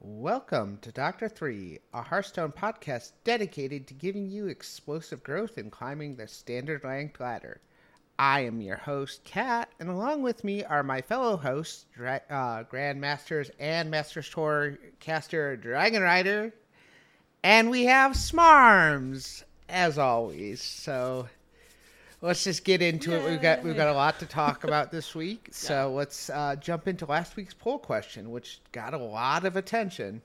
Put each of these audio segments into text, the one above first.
Welcome to Doctor 3, a Hearthstone podcast dedicated to giving you explosive growth in climbing the standard ranked ladder. I am your host, Kat, and along with me are my fellow hosts, Dra- uh, Grandmasters and Masters Tour caster Dragon Rider, and we have Smarms, as always. So let's just get into it. We've got we've got a lot to talk about this week. So let's uh, jump into last week's poll question, which got a lot of attention.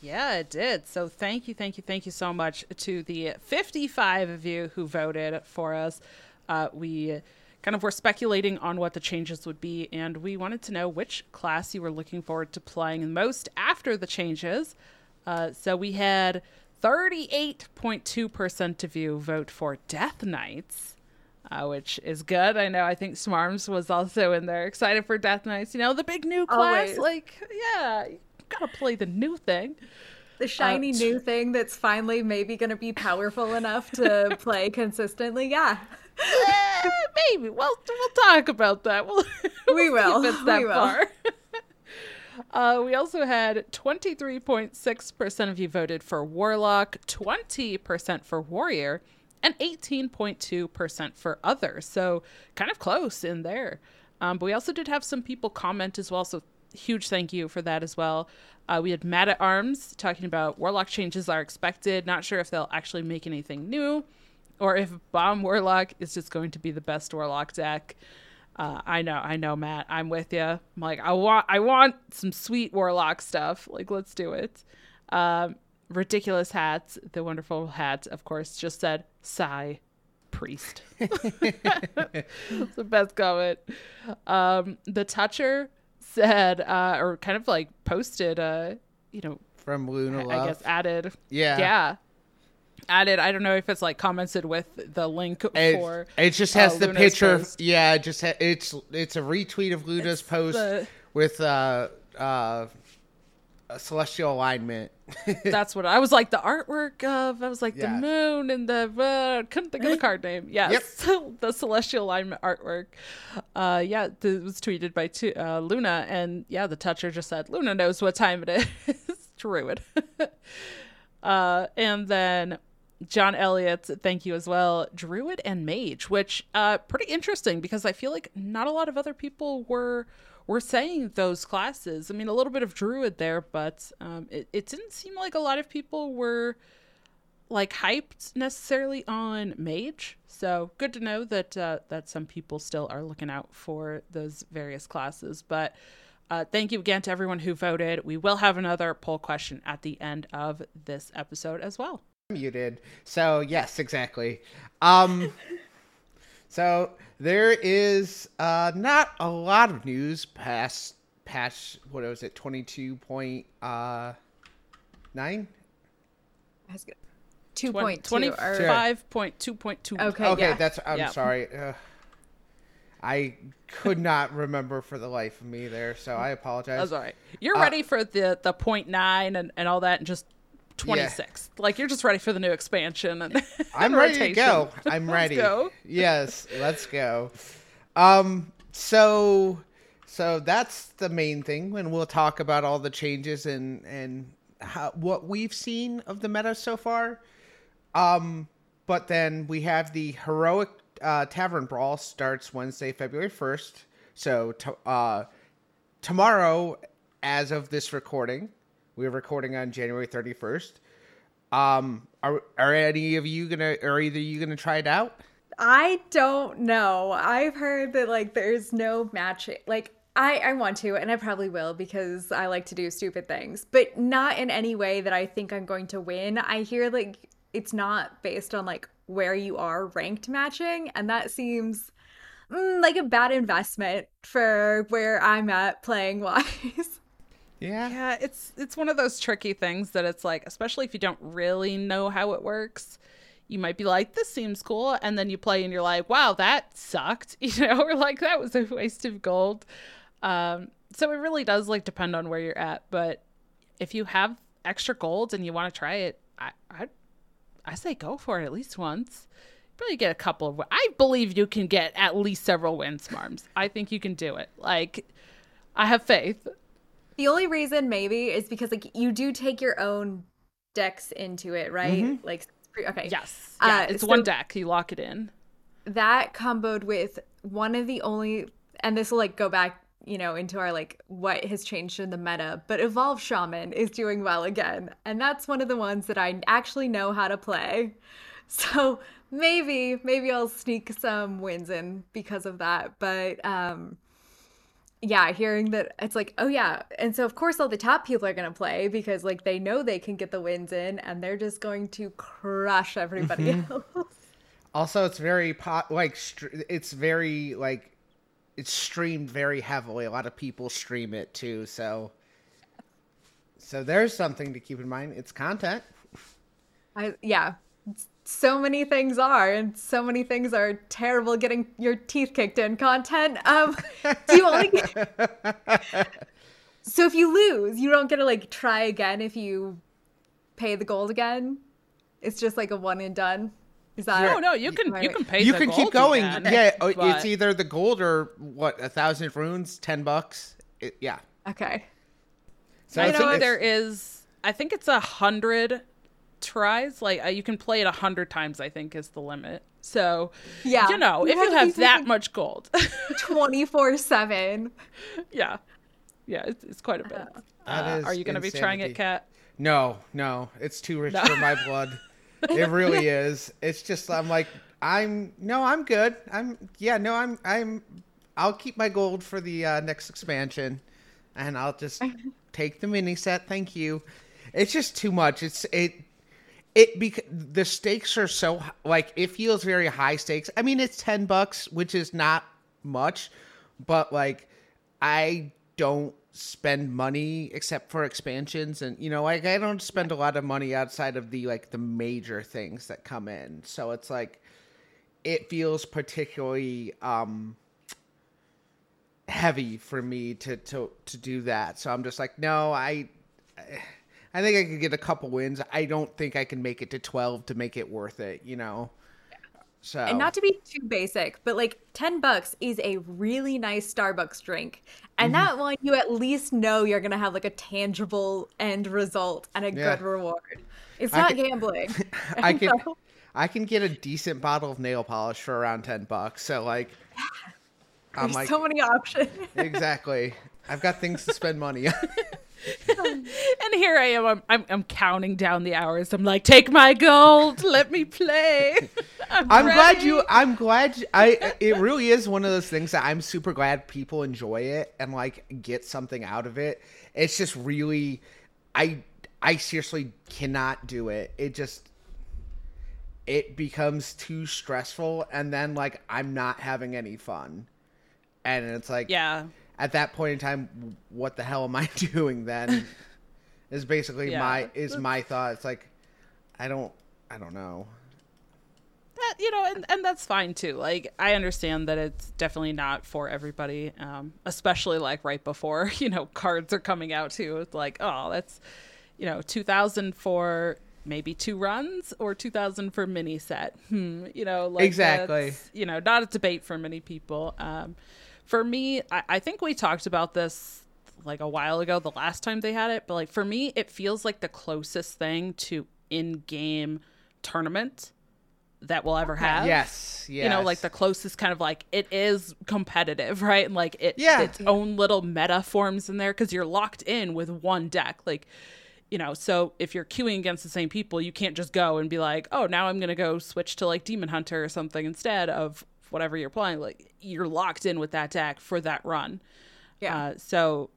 Yeah, it did. So thank you, thank you, thank you so much to the 55 of you who voted for us. Uh, we kind of were speculating on what the changes would be, and we wanted to know which class you were looking forward to playing the most after the changes. Uh, so we had 38.2% of you vote for Death Knights. Uh, which is good. I know. I think Smarms was also in there, excited for Death Knights. You know, the big new class. Always. Like, yeah, you gotta play the new thing. The shiny Uh, new thing that's finally maybe going to be powerful enough to play consistently. Yeah. Eh, maybe. Well, we'll talk about that. We'll, We'll that We will. uh, we also had 23.6% of you voted for Warlock, 20% for Warrior, and 18.2% for Other. So kind of close in there. Um, but we also did have some people comment as well. So huge thank you for that as well. Uh, we had Mad at Arms talking about Warlock changes are expected. Not sure if they'll actually make anything new or if Bomb Warlock is just going to be the best Warlock deck. Uh, I know, I know, Matt. I'm with you. I'm like, I want, I want some sweet Warlock stuff. Like, let's do it. Um, ridiculous hats. The wonderful hat, of course, just said sigh, priest. It's the best comment. Um, the toucher said, uh, or kind of like posted, uh, you know, From Luna I, I guess added, yeah. yeah, added. I don't know if it's like commented with the link It, for. it just has uh, the Luna's picture. post. Yeah, it just ha- it's it's a retweet of Luna's It's post the- with uh uh a celestial alignment. That's what I was like. The artwork of I was like Yeah. the moon and the uh, couldn't think of the card name. Yes, the celestial alignment artwork. Uh, yeah, it was tweeted by uh, Luna, and yeah, the toucher just said Luna knows what time it is. Druid. Uh, and then John Elliott, thank you as well. Druid and Mage, which uh pretty interesting because I feel like not a lot of other people were were saying those classes. I mean, a little bit of Druid there, but um, it, it didn't seem like a lot of people were like hyped necessarily on Mage. So good to know that uh, that some people still are looking out for those various classes. But uh, thank you again to everyone who voted. We will have another poll question at the end of this episode as well. muted. So yes, exactly. Um so there is uh not a lot of news past patch what was it, twenty two point uh? That's good. 2.2. or- Twenty-five point two point two. Okay. Okay, yeah. that's I'm Yeah. sorry. Uh, I could not remember for the life of me there, so I apologize. That's all right. You're Uh, ready for the the point nine and, and all that, and just twenty six. Like you're just ready for the new expansion. And I'm ready to go. I'm Let's ready. go. Yes, let's go. Um so so that's the main thing and we'll talk about all the changes and and how, what we've seen of the meta so far. Um but then we have the heroic uh, tavern brawl starts Wednesday, February 1st. So uh tomorrow as of this recording, we're recording on January 31st. Um, are are any of you gonna, are either you gonna try it out? I don't know. I've heard that like there's no matching. Like I I want to and I probably will because I like to do stupid things, but not in any way that I think I'm going to win. I hear like it's not based on like where you are ranked matching and that seems mm, like a bad investment for where I'm at playing wise. Yeah. Yeah, it's it's one of those tricky things that it's like, especially if you don't really know how it works, you might be like, "This seems cool," and then you play and you're like, "Wow, that sucked," you know, or like that was a waste of gold. Um, so it really does like depend on where you're at, but if you have extra gold and you want to try it, I I I say go for it at least once. Probably get a couple of. I believe you can get at least several wins, Marms. I think you can do it. Like, I have faith. The only reason maybe is because like you do take your own decks into it, right? Mm-hmm. Like okay. Yes. Yeah, Uh, it's so- one deck. You lock it in. that comboed with one of the only and this will like go back you know into our like what has changed in the meta but evolve shaman is doing well again. And that's one of the ones that i actually know how to play. So maybe maybe i'll sneak some wins in because of that. But um yeah hearing that it's like oh yeah. And so of course all the top people are going to play because like they know they can get the wins in and they're just going to crush everybody else. Also, it's very pot like str- it's very like it's streamed very heavily. A lot of people stream it too, so so there's something to keep in mind. It's content. I yeah. So many things are, and so many things are terrible. Getting your teeth kicked in content. Um, do you only? so if you lose, you don't get to like try again if you pay the gold again. It's just like a one and done. Is that? No, no, you can you can pay. you the can keep going. again, yeah, oh, it's either the gold or what a thousand runes, ten bucks. It, yeah. Okay. So I it's- know there is. I think it's a hundred tries. Like uh, you can play it a hundred times. I think is the limit. So Yeah. you know, You if have you have that thinking- much gold, Twenty four seven. yeah, yeah, it's, it's quite a bit. That Uh, are you going to be trying it, Kat? No, no, it's too rich No. for my blood. It really is. It's just I'm like I'm no, I'm good. I'm yeah, no, I'm I'm I'll keep my gold for the uh, next expansion, and I'll just take the mini set. Thank you. It's just too much. It's it it bec- the stakes are so like it feels very high stakes. I mean, it's ten bucks, which is not much, but like I don't spend money except for expansions, and you know, like I don't spend a lot of money outside of the like the major things that come in. So it's like it feels particularly um heavy for me to to to do that. So I'm just like, no, I I think I could get a couple wins. I don't think I can make it to 12 to make it worth it, you know. So And not to be too basic, but like 10 bucks is a really nice Starbucks drink. And Mm-hmm. that one, you at least know you're going to have like a tangible end result and a Yeah. good reward. It's I not can- gambling. I can so- I can get a decent bottle of nail polish for around 10 bucks. So like I'm There's like so many options. exactly. I've got things to spend money on. And here I am. I'm, I'm I'm counting down the hours. I'm like, take my gold. Let me play. I'm, I'm glad you. I'm glad you- I. It really is one of those things that I'm super glad people enjoy it and like get something out of it. It's just really, I. I seriously cannot do it. It just. It becomes too stressful, and then like I'm not having any fun, and it's like Yeah. At that point in time, what the hell am I doing then? is basically Yeah. my is my thought. It's like, I don't. I don't know. that you know and, and that's fine too like i understand that it's definitely not for everybody um, especially like right before you know cards are coming out too it's like oh that's you know 2000 for maybe two runs or 2000 for mini set hmm you know like Exactly. you know not a debate for many people um, for me I, I think we talked about this like a while ago the last time they had it but like for me it feels like the closest thing to in-game tournament that we'll ever have Yes, yes. you know like the closest kind of like it is competitive right and like it Yeah. its own little meta forms in there because you're locked in with one deck like you know so if you're queuing against the same people you can't just go and be like oh now i'm gonna go switch to like demon hunter or something instead of whatever you're playing like you're locked in with that deck for that run. Yeah. uh, so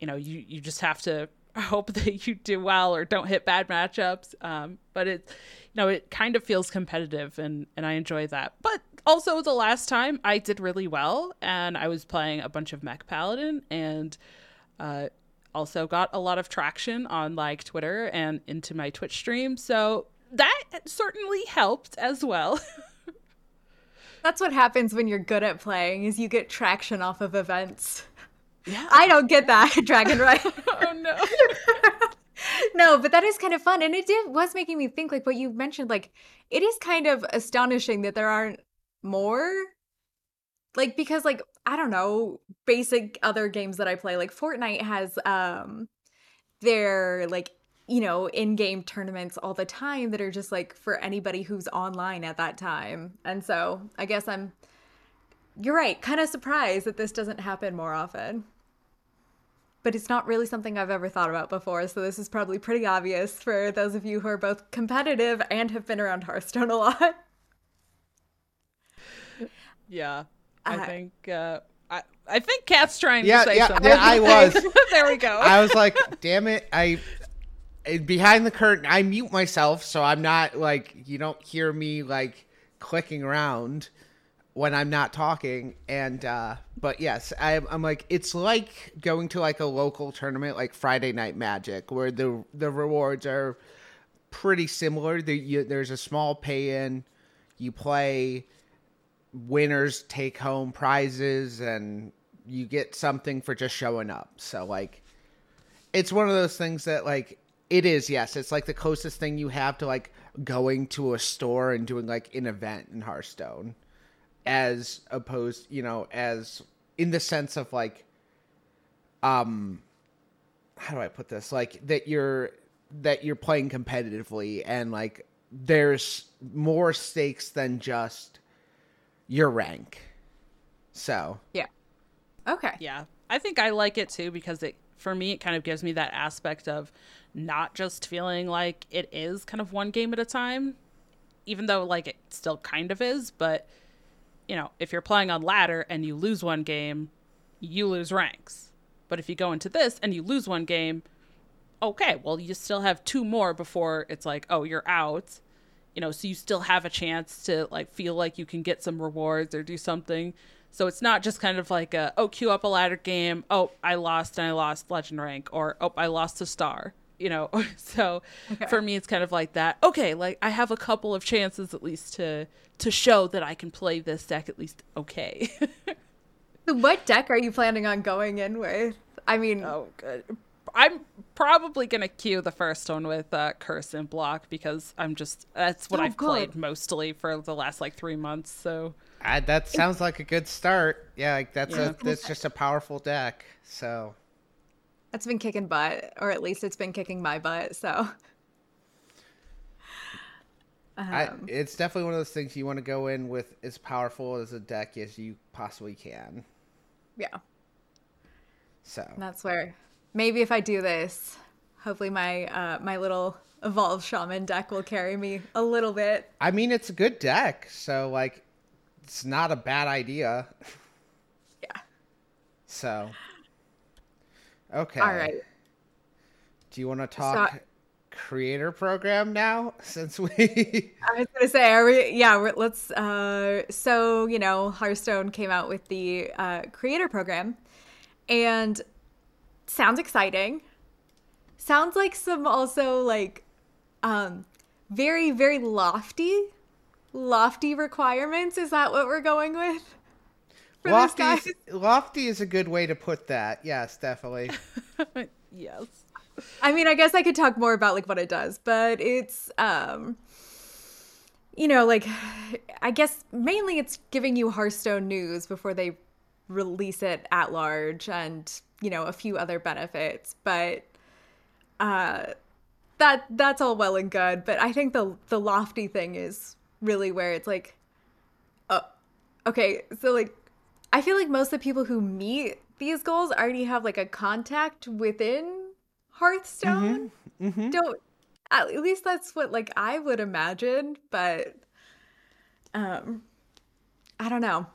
you know you you just have to hope that you do well or don't hit bad matchups. Um, but it you know it kind of feels competitive and and i enjoy that. But also the last time i did really well and i was playing a bunch of mech paladin and uh, also got a lot of traction on like twitter and into my twitch stream. So that certainly helped as well That's what happens when you're good at playing is you get traction off of events. yeah I don't get that, Dragon Right? oh no no, but that is kind of fun. And it did was making me think like what you mentioned, like it is kind of astonishing that there aren't more. Like because like I don't know, basic other games that I play. Like Fortnite has um their like you know, in-game tournaments all the time that are just like for anybody who's online at that time. And so, I guess I'm you're right, kind of surprised that this doesn't happen more often. But it's not really something I've ever thought about before, so this is probably pretty obvious for those of you who are both competitive and have been around Hearthstone a lot. Yeah. I uh, think uh I, I think Kat's trying yeah, to say yeah, something. Yeah, I was. there we go. I was like, damn it, I behind the curtain, I mute myself so I'm not like you don't hear me like clicking around when I'm not talking. And uh but yes, I, I'm like it's like going to like a local tournament like Friday Night Magic where the the rewards are pretty similar. The, you, there's a small pay in, you play, winners take home prizes, and you get something for just showing up. So like, it's one of those things that like it is, yes. It's like the closest thing you have to like going to a store and doing like an event in Hearthstone, as opposed, you know, as in the sense of like, um, how do I put this? Like that you're that you're playing competitively and like there's more stakes than just your rank. So yeah, okay, yeah, I think I like it too because it for me it kind of gives me that aspect of not just feeling like it is kind of one game at a time, even though like it still kind of is, but you know, if you're playing on ladder and you lose one game, you lose ranks. But if you go into this and you lose one game, okay, well you still have two more before it's like, oh, you're out. You know, so you still have a chance to like feel like you can get some rewards or do something. So it's not just kind of like a oh, queue up a ladder game. Oh, I lost and I lost legend rank, or oh, I lost a star you know so okay. for me it's kind of like that okay like i have a couple of chances at least to to show that i can play this deck at least okay what deck are you planning on going in with i mean oh good i'm probably gonna queue the first one with uh curse and block because i'm just that's what oh, i've good. played mostly for the last like three months so I, that sounds like a good start yeah like that's yeah. a that's just a powerful deck so that's been kicking butt, or at least it's been kicking my butt. So. Um, I, it's definitely one of those things you want to go in with as powerful as a deck as you possibly can. Yeah. So that's where maybe if I do this, hopefully my uh, my little evolved shaman deck will carry me a little bit. I mean, it's a good deck, so like, it's not a bad idea. Yeah. So Okay. All right. Do you want to talk so, creator program now? Since we, I was gonna say, are we? Yeah, we're, let's. Uh, so you know, Hearthstone came out with the uh, creator program, and sounds exciting. Sounds like some also like, um, very very lofty, lofty requirements. Is that what we're going with? lofty is, lofty is a good way to put that. Yes, definitely. yes. I mean, I guess I could talk more about like what it does, but it's um you know, like I guess mainly it's giving you Hearthstone news before they release it at large and, you know, a few other benefits, but uh that that's all well and good, but I think the the lofty thing is really where it's like oh okay, so like I feel like most of the people who meet these goals already have like a contact within Hearthstone. Mm-hmm. Mm-hmm. Don't at least that's what like I would imagine, but um I don't know.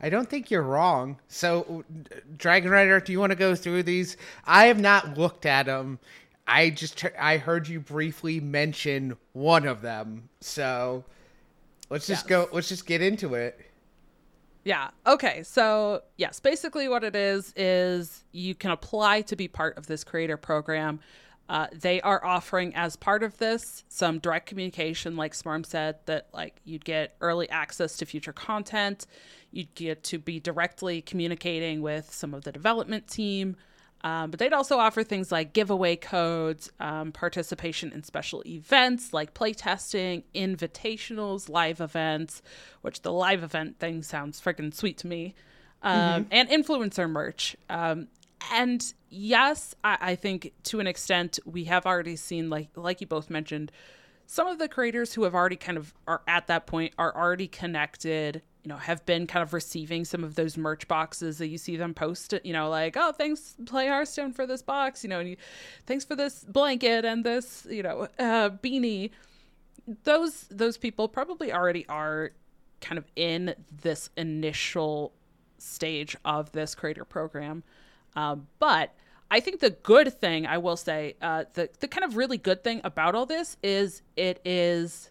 I don't think you're wrong. So, Dragon Rider, do you want to go through these? I have not looked at them. I just I heard you briefly mention one of them. So, Let's just yes. go. Let's just get into it. Yeah. Okay. So, yes, basically what it is is you can apply to be part of this creator program. Uh, they are offering as part of this some direct communication, like Smarm said, that like you'd get early access to future content. You'd get to be directly communicating with some of the development team. Um, but they'd also offer things like giveaway codes, um, participation in special events like playtesting, invitationals, live events, which the live event thing sounds freaking sweet to me, um, mm-hmm. and influencer merch. Um, and yes, I, I think to an extent we have already seen, like like you both mentioned, some of the creators who have already kind of are at that point are already connected you know, have been kind of receiving some of those merch boxes that you see them post, you know, like, oh, thanks, Play Hearthstone for this box, you know, and you, thanks for this blanket and this, you know, uh, beanie. Those those people probably already are kind of in this initial stage of this creator program, um, but I think the good thing I will say, uh, the the kind of really good thing about all this is it is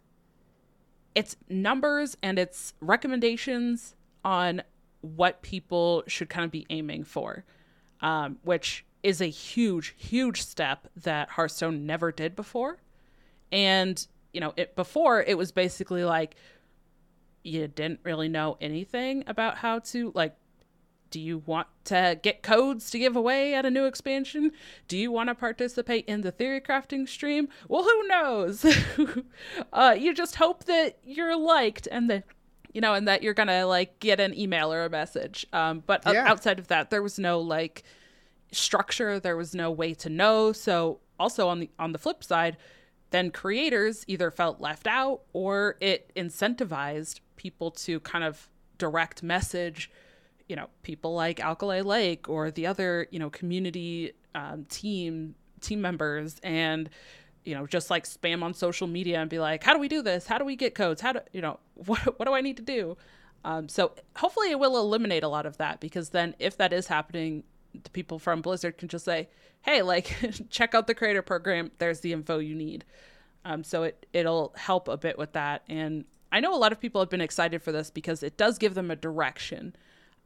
it's numbers and it's recommendations on what people should kind of be aiming for, um, which is a huge, huge step that Hearthstone never did before. And, you know, it before it was basically like you didn't really know anything about how to like do you want to get codes to give away at a new expansion? Do you want to participate in the theory crafting stream? Well, who knows? uh, you just hope that you're liked and that you know, and that you're gonna like get an email or a message. Um, but yeah. outside of that, there was no like structure. There was no way to know. So also on the on the flip side, then creators either felt left out or it incentivized people to kind of direct message you know people like Alkali Lake or the other you know community um, team team members and you know just like spam on social media and be like how do we do this? How do we get codes? How do you know what what do I need to do? Um, so hopefully it will eliminate a lot of that because then if that is happening the people from Blizzard can just say hey like check out the creator program. There's the info you need. Um, so it it'll help a bit with that. And I know a lot of people have been excited for this because it does give them a direction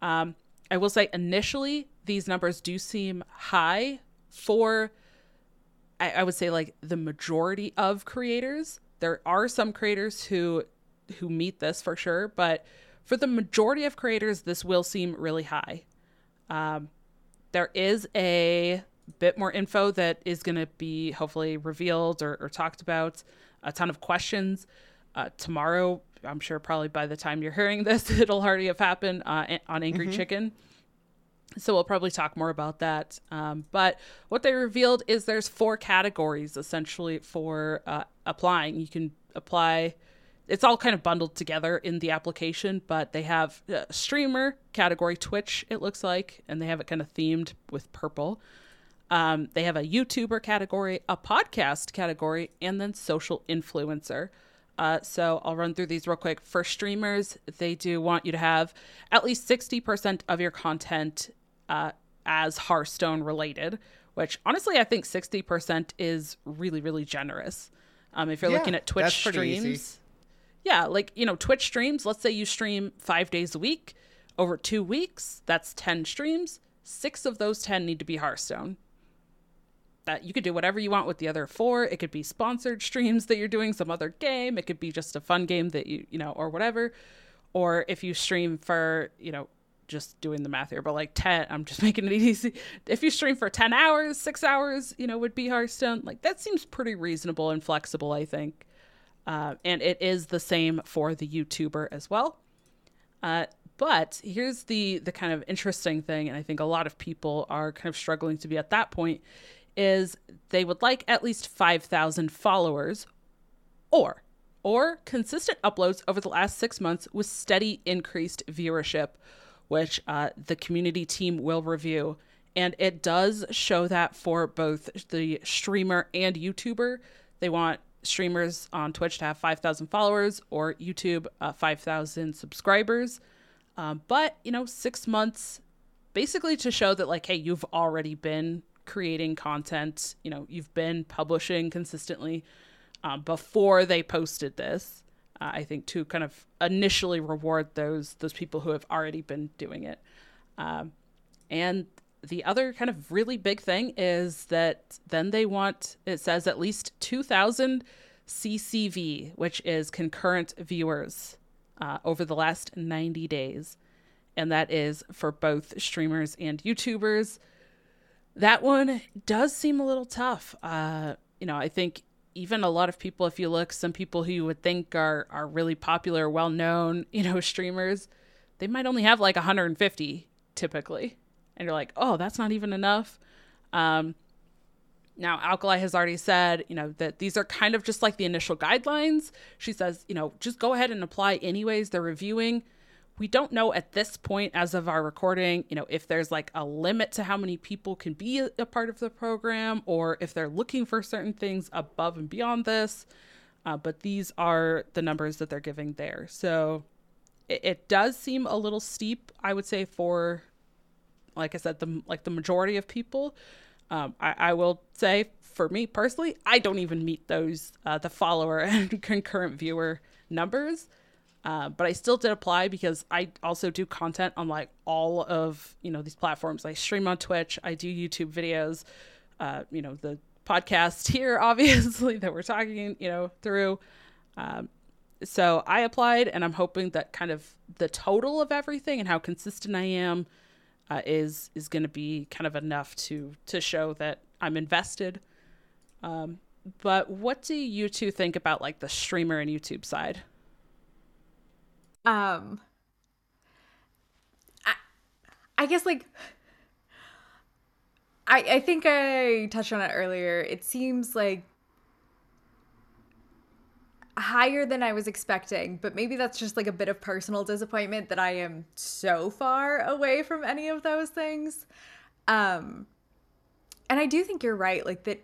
um, I will say initially, these numbers do seem high for, I, I would say, like the majority of creators. There are some creators who who meet this for sure, but for the majority of creators, this will seem really high. Um, there is a bit more info that is going to be hopefully revealed or, or, talked about. A ton of questions. Uh, tomorrow, I'm sure probably by the time you're hearing this, it'll already have happened uh, on Angry mm-hmm. Chicken. So we'll probably talk more about that. Um, but what they revealed is there's four categories essentially for uh, applying. You can apply. It's all kind of bundled together in the application, but they have a streamer category, Twitch, it looks like, and they have it kind of themed with purple. Um, they have a YouTuber category, a podcast category, and then social influencer. Uh, so I'll run through these real quick. For streamers, they do want you to have at least 60% of your content uh, as Hearthstone related, which honestly, I think 60% is really, really generous. Um, if you're yeah, looking at Twitch streams, yeah, like, you know, Twitch streams, let's say you stream five days a week over two weeks, that's 10 streams. Six of those 10 need to be Hearthstone that you could do whatever you want with the other four. It could be sponsored streams that you're doing some other game. It could be just a fun game that you, you know, or whatever. Or if you stream for, you know, just doing the math here, but like 10, I'm just making it easy. If you stream for 10 hours, six hours, you know, would be Hearthstone. Like that seems pretty reasonable and flexible, I think. Uh, and it is the same for the YouTuber as well. Uh, but here's the the kind of interesting thing, and I think a lot of people are kind of struggling to be at that point, is they would like at least 5,000 followers or or consistent uploads over the last 6 months with steady increased viewership which uh, the community team will review. And it does show that for both the streamer and YouTuber they want streamers on Twitch to have 5,000 followers or YouTube uh, 5,000 subscribers. Um, but you know 6 months basically to show that like hey you've already been creating content, you know, you've been publishing consistently um, before they posted this. Uh, I think to kind of initially reward those those people who have already been doing it. Um, and the other kind of really big thing is that then they want it says at least 2000 CCV, which is concurrent viewers uh, over the last 90 days. And that is for both streamers and YouTubers. That one does seem a little tough. Uh, you know, I think even a lot of people, if you look, some people who you would think are are really popular, well known, you know, streamers, they might only have like 150 typically, and you're like, oh, that's not even enough. Um, now, Alkali has already said, you know, that these are kind of just like the initial guidelines. She says, you know, just go ahead and apply anyways. They're reviewing. We don't know at this point, as of our recording, you know, if there's like a limit to how many people can be a, part of the program or if they're looking for certain things above and beyond this. Uh, but these are the numbers that they're giving there. So it, it does seem a little steep, I would say, for, like I said, the like the majority of people. Um, I, I, will say, for me personally, I don't even meet those uh, the follower and concurrent viewer numbers. Uh, but I still did apply because I also do content on like all of you know these platforms. I stream on Twitch. I do YouTube videos. Uh, you know the podcast here, obviously that we're talking you know through. Um, so I applied, and I'm hoping that kind of the total of everything and how consistent I am uh, is is going to be kind of enough to to show that I'm invested. Um, but what do you two think about like the streamer and YouTube side? Um, I, I guess like, I I think I touched on it earlier. It seems like higher than I was expecting, but maybe that's just like a bit of personal disappointment that I am so far away from any of those things. Um and I do think you're right like that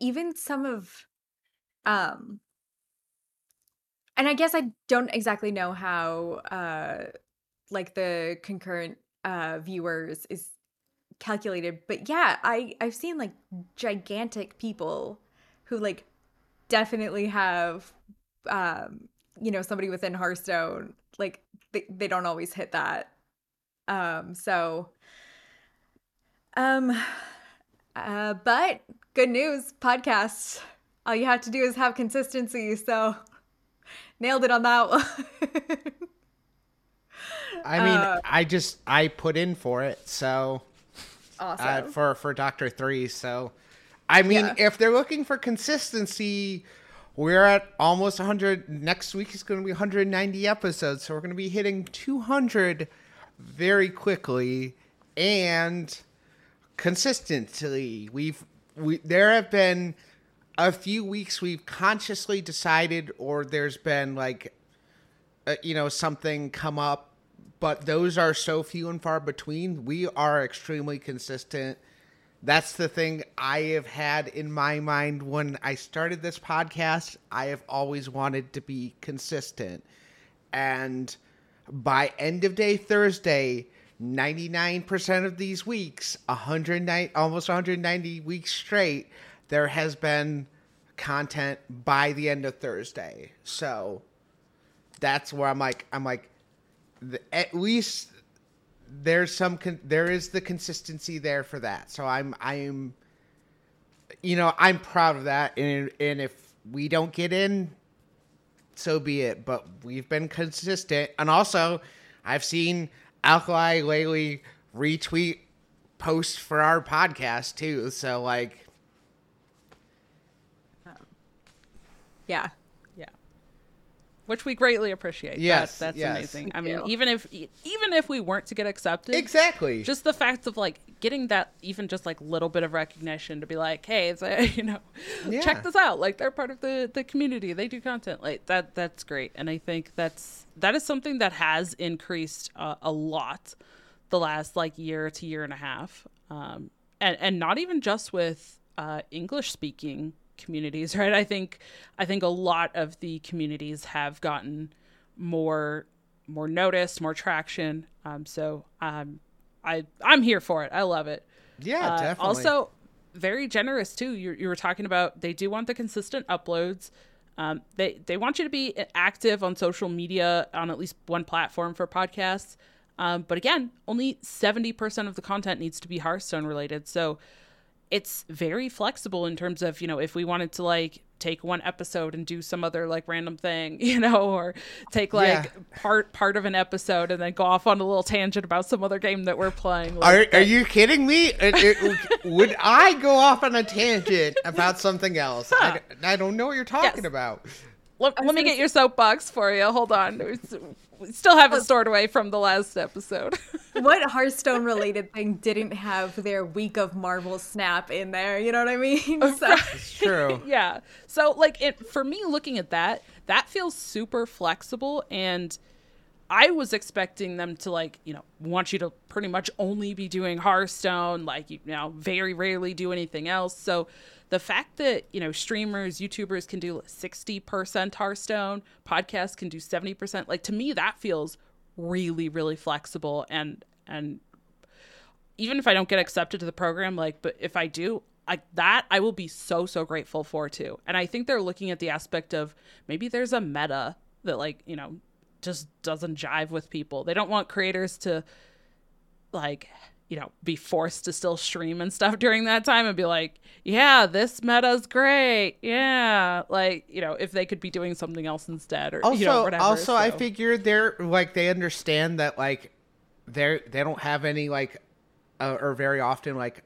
even some of um and I guess I don't exactly know how uh like the concurrent uh viewers is calculated, but yeah, I I've seen like gigantic people who like definitely have um you know somebody within Hearthstone like they, they don't always hit that. Um so um uh but good news podcasts all you have to do is have consistency so Nailed it on that one. I mean, uh, I just I put in for it, so uh, awesome uh, for for Doctor Three. So, I mean, yeah. if they're looking for consistency, we're at almost 100. Next week is going to be 190 episodes, so we're going to be hitting 200 very quickly and consistently. We've we there have been a few weeks we've consciously decided or there's been like uh, you know something come up but those are so few and far between we are extremely consistent. That's the thing i have had in my mind when i started this podcast. I have always wanted to be consistent. And by end of day thursday 99% of these weeks 190 almost 190 weeks straight there has been content by the end of Thursday. So that's where I'm like I'm like the, at least there's some con- there is the consistency there for that. So I'm I'm you know, I'm proud of that and and if we don't get in so be it, but we've been consistent and also I've seen Alkali lately retweet posts for our podcast too. So like Yeah. Yeah. Which we greatly appreciate. Yes, that, that's yes. amazing. I mean, even if even if we weren't to get accepted, exactly. Just the fact of like getting that even just like little bit of recognition to be like, hey, it's a, you know, yeah. check this out. Like they're part of the the community. They do content. Like that. That's great. And I think that's that is something that has increased uh, a lot the last like year to year and a half. Um, and and not even just with uh, English speaking communities, right? I think I think a lot of the communities have gotten more more notice, more traction. Um, so um, I I'm here for it. I love it. Yeah, uh, definitely. Also, very generous too. You you were talking about they do want the consistent uploads. Um, they they want you to be active on social media on at least one platform for podcasts. Um, but again, only seventy percent of the content needs to be Hearthstone related. So it's very flexible in terms of, you know, if we wanted to like take one episode and do some other like random thing, you know, or take like Yeah. part part of an episode and then go off on a little tangent about some other game that we're playing. Like, Are, are you kidding me? It- it- would I go off on a tangent about something else? I, I don't know what you're talking Yes. about. let, let me get your soapbox for you. Hold on. It's- We still have it stored away from the last episode. what Hearthstone related thing didn't have their week of Marvel Snap in there? You know what I mean? So, It's true. yeah. So like it for me looking at that, that feels super flexible and I was expecting them to like, you know, want you to pretty much only be doing Hearthstone, like you know, very rarely do anything else. So the fact that, you know, streamers, YouTubers can do 60% Hearthstone, podcasts can do 70%, like to me that feels really really flexible and and even if I don't get accepted to the program, like, but if I do, like that, I will be so, so grateful for too. And I think they're looking at the aspect of maybe there's a meta that, like, you know, just doesn't jive with people. They don't want creators to, like, you know, be forced to still stream and stuff during that time and be like, yeah, this meta's great. Yeah. Like, you know, if they could be doing something else instead or, Also, you know, whatever. also, I so- figure they're like they understand that like they're they don't have any like uh, or very often like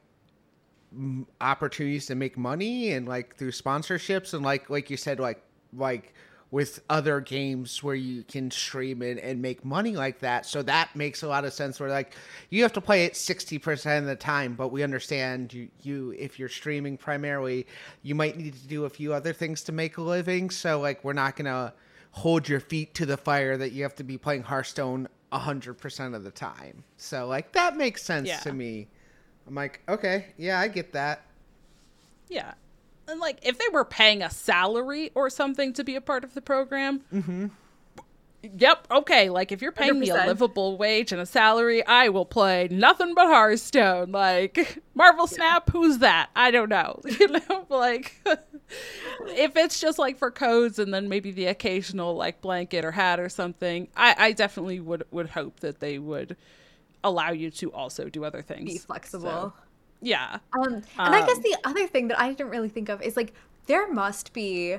m- opportunities to make money and like through sponsorships and like like you said like like with other games where you can stream it and make money like that. So that makes a lot of sense where like you have to play it 60% of the time but we understand you you if you're streaming primarily you might need to do a few other things to make a living. So like we're not gonna hold your feet to the fire that you have to be playing hearthstone 100% of the time. So like that makes sense Yeah. to me. I'm like okay yeah i get that. Yeah. And like if they were paying a salary or something to be a part of the program. Mm-hmm. Yep. Okay. Like if you're paying me a livable wage and a salary, I will play nothing but Hearthstone. Like Marvel Snap, who's that? I don't know. You know, like if it's just like for codes and then maybe the occasional like blanket or hat or something, I, I definitely would would hope that they would allow you to also do other things. be flexible. So, yeah. Um, and I guess Um, the other thing that I didn't really think of is like there must be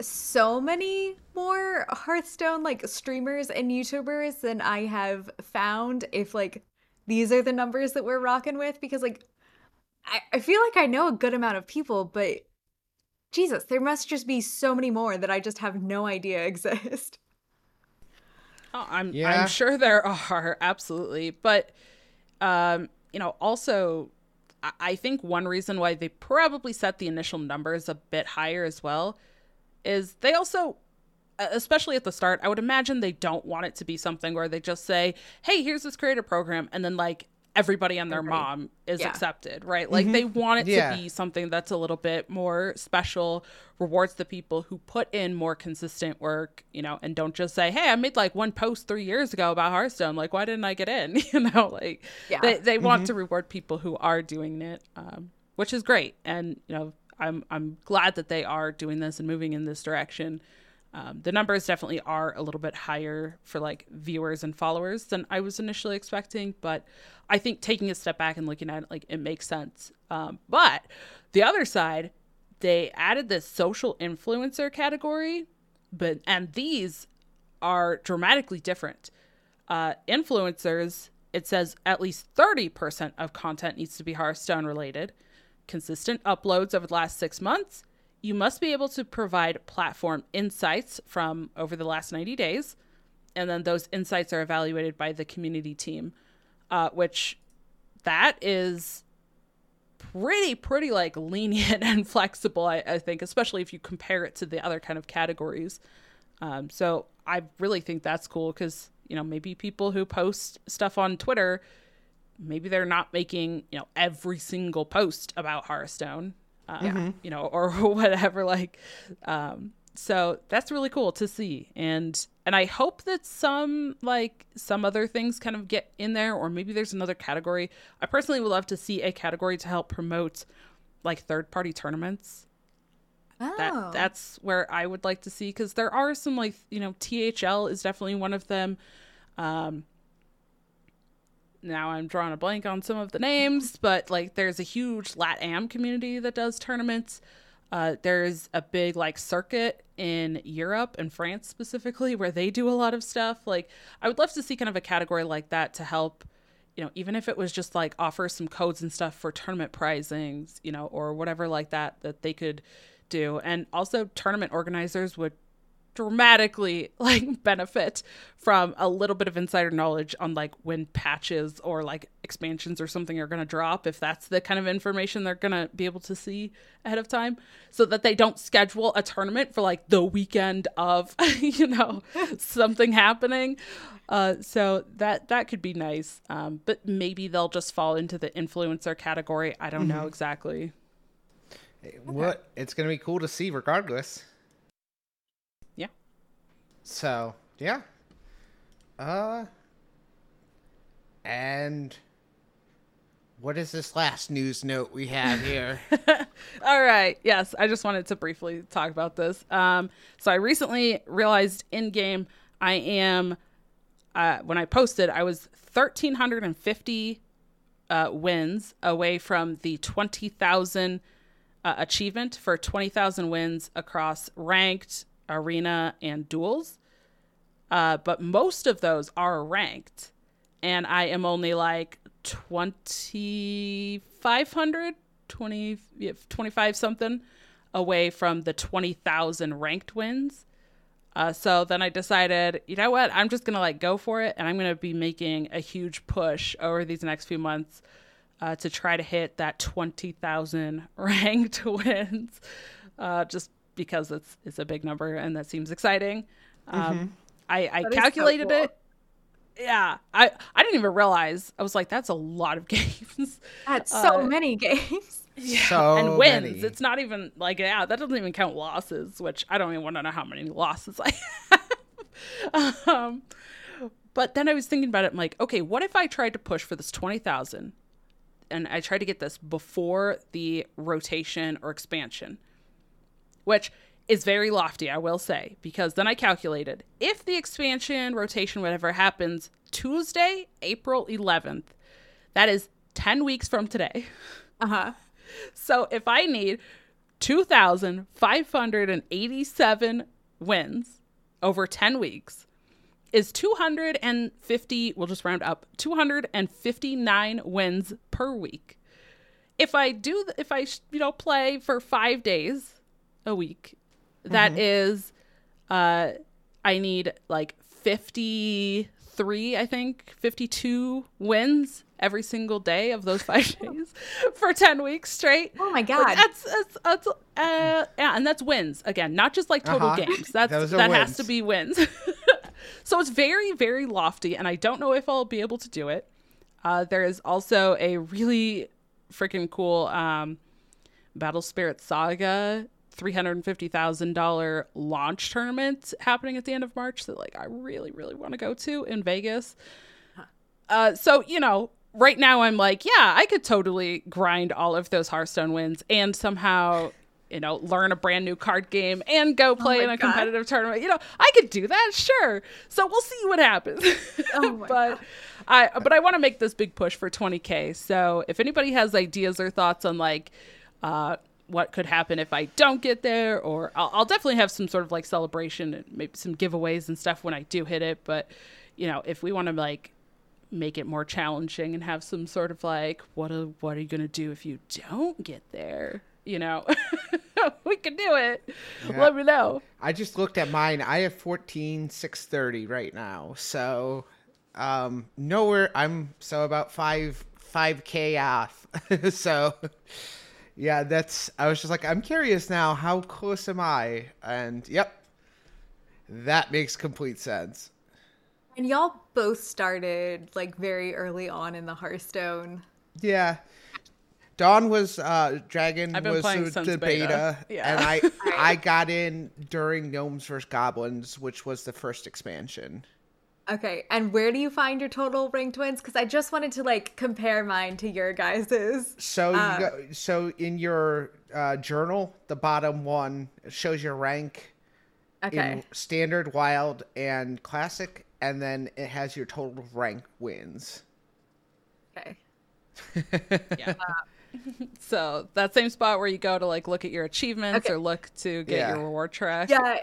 so many more Hearthstone like streamers and YouTubers than I have found if like these are the numbers that we're rocking with because like I, I feel like I know a good amount of people, but Jesus, there must just be so many more that I just have no idea exist. Oh, I'm Yeah. I'm sure there are absolutely, but um, you know, also I- think one reason why they probably set the initial numbers a bit higher as well is they also especially at the start, I would imagine they don't want it to be something where they just say, "Hey, here's this creator program," and then like everybody and their Everybody. mom is Yeah. accepted, right? Like they want it Yeah. to be something that's a little bit more special, rewards the people who put in more consistent work, you know, and don't just say, "Hey, I made like one post 3 years ago about Hearthstone, like why didn't I get in?" you know, like Yeah. they they want to reward people who are doing it, um, which is great. And, you know, I'm I'm glad that they are doing this and moving in this direction. Um, the numbers definitely are a little bit higher for like viewers and followers than I was initially expecting, but I think taking a step back and looking at it, like it makes sense. Um, but the other side, they added this social influencer category, but and these are dramatically different. Uh, influencers, it says at least 30% of content needs to be Hearthstone related, consistent uploads over the last six months. You must be able to provide platform insights from over the last 90 days. And then those insights are evaluated by the community team, uh, which that is pretty, pretty like lenient and flexible, I, I think, especially if you compare it to the other kind of categories. Um, so I really think that's cool because, you know, maybe people who post stuff on Twitter, maybe they're not making, you know, every single post about Hearthstone, uh, you know, or whatever. Like, um, so that's really cool to see. And, and I hope that some, like, some other things kind of get in there, or maybe there's another category. I personally would love to see a category to help promote, like, third party tournaments Oh, that that's where I would like to see because there are some like you know THL is definitely one of them. Um, now I'm drawing a blank on some of the names, but like there's a huge LatAm community that does tournaments. Uh, there's a big like circuit in Europe and France specifically where they do a lot of stuff. Like I would love to see kind of a category like that to help, you know, even if it was just like offer some codes and stuff for tournament prizings, you know, or whatever like that that they could do. And also tournament organizers would dramatically like benefit from a little bit of insider knowledge on like when patches or like expansions or something are going to drop if that's the kind of information they're going to be able to see ahead of time so that they don't schedule a tournament for like the weekend of you know something happening. Uh, so that that could be nice um, but maybe they'll just fall into the influencer category. I don't mm-hmm. know exactly what it's going to be cool to see regardless so yeah. Uh. And what is this last news note we have here? All right. Yes, I just wanted to briefly talk about this. Um, so I recently realized in game I am uh, when I posted I was 1350 uh, wins away from the 20,000 uh, achievement for 20,000 wins across ranked, arena, and duels. Uh, but most of those are ranked. And I am only like 2,500, 20, 25 something away from the 20,000 ranked wins. Uh, so then I decided, you know what? I'm just going to like go for it. And I'm going to be making a huge push over these next few months uh, to try to hit that 20,000 ranked wins. Uh, just because it's it's a big number and that seems exciting. Um, mm-hmm. I, I calculated so cool. it. Yeah, I I didn't even realize. I was like, that's a lot of games. That's so uh, many games. Yeah, so and wins. Many. It's not even like yeah, that doesn't even count losses, which I don't even want to know how many losses I have. um, but then I was thinking about it. I'm like, okay, what if I tried to push for this twenty thousand, and I tried to get this before the rotation or expansion, which is very lofty, I will say, because then I calculated if the expansion, rotation, whatever happens Tuesday, April 11th, that is 10 weeks from today. Uh huh. So if I need 2,587 wins over 10 weeks, is 250, we'll just round up, 259 wins per week. If I do, if I, you know, play for five days a week that mm-hmm. is, uh, I need like 53, I think, 52 wins every single day of those five days for 10 weeks straight. Oh my God. Like that's, that's, that's uh, yeah, and that's wins again, not just like total uh-huh. games. That's, that wins. has to be wins. so it's very, very lofty, and I don't know if I'll be able to do it. Uh, there is also a really freaking cool um, Battle Spirit Saga $350,000 launch tournament happening at the end of March that like I really really want to go to in Vegas. Uh so, you know, right now I'm like, yeah, I could totally grind all of those Hearthstone wins and somehow you know, learn a brand new card game and go oh play oh in a God. competitive tournament. You know, I could do that, sure. So we'll see what happens. Oh but God. I but I want to make this big push for 20k. So if anybody has ideas or thoughts on like uh what could happen if I don't get there, or I'll, I'll, definitely have some sort of like celebration and maybe some giveaways and stuff when I do hit it. But you know, if we want to like make it more challenging and have some sort of like, what are, what are you gonna do if you don't get there? You know, we can do it. Yeah. Let me know. I just looked at mine. I have fourteen six thirty right now, so um nowhere. I'm so about five five k off. so yeah, that's. I was just like, I'm curious now. How close am I? And yep, that makes complete sense. And y'all both started like very early on in the Hearthstone. Yeah. Dawn was uh Dragon was the, the beta, beta yeah. and I I got in during Gnomes vs Goblins, which was the first expansion. Okay, and where do you find your total ranked wins? Because I just wanted to like compare mine to your guys's. So, uh, you go, so in your uh, journal, the bottom one shows your rank. Okay. In standard, wild, and classic, and then it has your total rank wins. Okay. Yeah. so that same spot where you go to like look at your achievements Okay. or look to get Yeah. your reward trash. Yeah.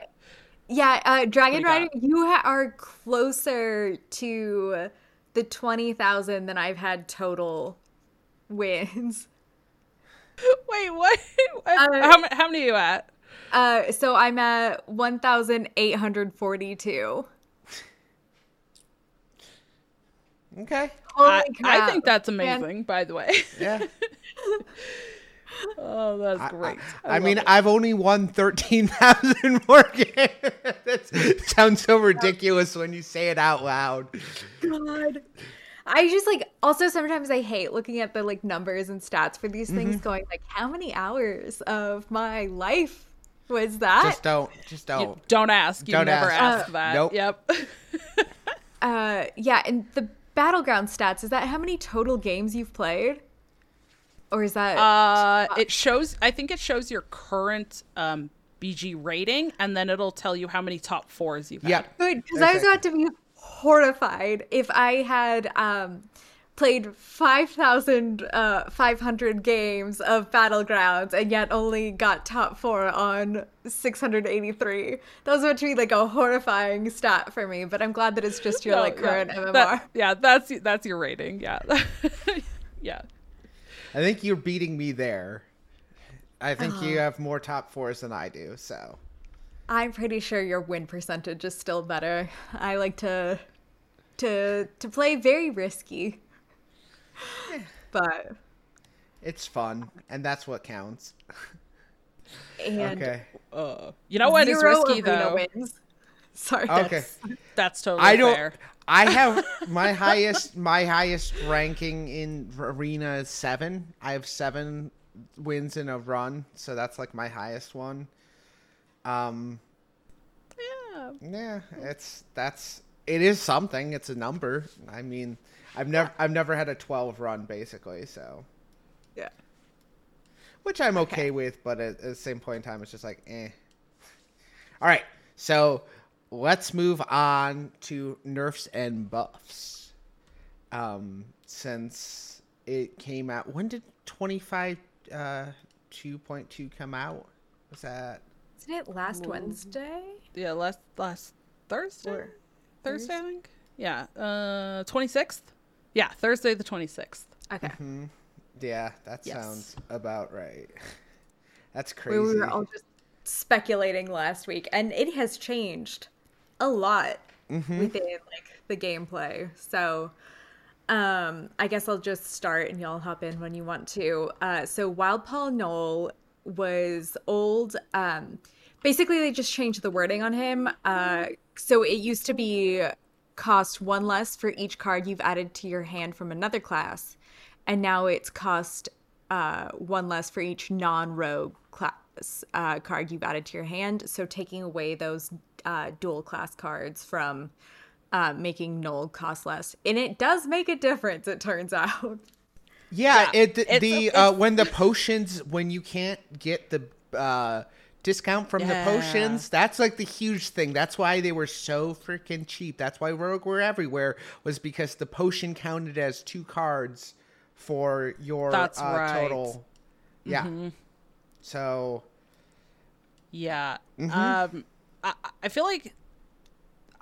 Yeah, uh, Dragon What do you Rider, you ha- are closer to the 20,000 than I've had total wins. Wait, what? what? Uh, how, how many are you at? Uh, so I'm at 1,842. Okay. Holy I, I think that's Man. amazing, by the way. Yeah. oh, that's great. I, love mean, it. I've only won 13,000 more games. that sounds so ridiculous when you say it out loud. God. I just like also sometimes I hate looking at the like numbers and stats for these things Mm-hmm. going like how many hours of my life was that? Just don't. Just don't. don't ask. You Don't never ask. ask that. Nope. Yep. uh yeah, and the battleground stats is that how many total games you've played? Or is that Uh, it shows. I think it shows your current um, BG rating, and then it'll tell you how many top fours you've Yeah. had. good because I was about to be horrified if I had um played 5,500 games of Battlegrounds and yet only got top four on 683. That was about to be like a horrifying stat for me, but I'm glad that it's just your No, like yeah. current MMR. That- yeah, that's that's your rating. Yeah, yeah. I think you're beating me there. I think you Uh-huh. have more top fours than I do. So I'm pretty sure your win percentage is still better. I like to to to play very risky. But it's fun, and that's what counts. and Okay. Uh, you know what is zero risky arena though? wins. Sorry. Okay. that's- That's totally I don't. fair. I have my highest my highest ranking in arena is seven. I have seven wins in a run, so that's like my highest one. Um, Yeah. yeah, it's that's it is something. It's a number. I mean, I've never I've never had a twelve run basically, so Yeah. which I'm okay, with, but at, at the same point in time, it's just like eh. All right, so let's move on to nerfs and buffs. Um, since it came out, when did twenty five uh two point two come out? Was that Isn't it last Wednesday? Yeah. Last last Thursday. Or Thursday, I think. Yeah. Uh, twenty sixth. Yeah, Thursday the twenty sixth. Okay. Mm-hmm. yeah? That Yes. sounds about right. That's crazy. We were all just speculating last week, and it has changed a lot Mm-hmm. within like the gameplay. So, um, I guess I'll just start, and y'all hop in when you want to. Uh, so Wildpaw Gnoll was old. Um, basically, they just changed the wording on him. Uh, so it used to be cost one less for each card you've added to your hand from another class, and now it's cost uh, one less for each non-rogue class uh, card you've added to your hand. So taking away those uh, dual class cards from uh, making Gnoll cost less, and it does make a difference. It turns out. Yeah, Yeah, it it's- the it's- uh, when the potions when you can't get the uh, discount from Yeah. the potions, that's like the huge thing. That's why they were so freaking cheap. That's why rogue were everywhere was because the potion counted as two cards for your That's uh, right. Mm-hmm. total. Yeah. So Yeah. Mm-hmm. Um, I, I feel like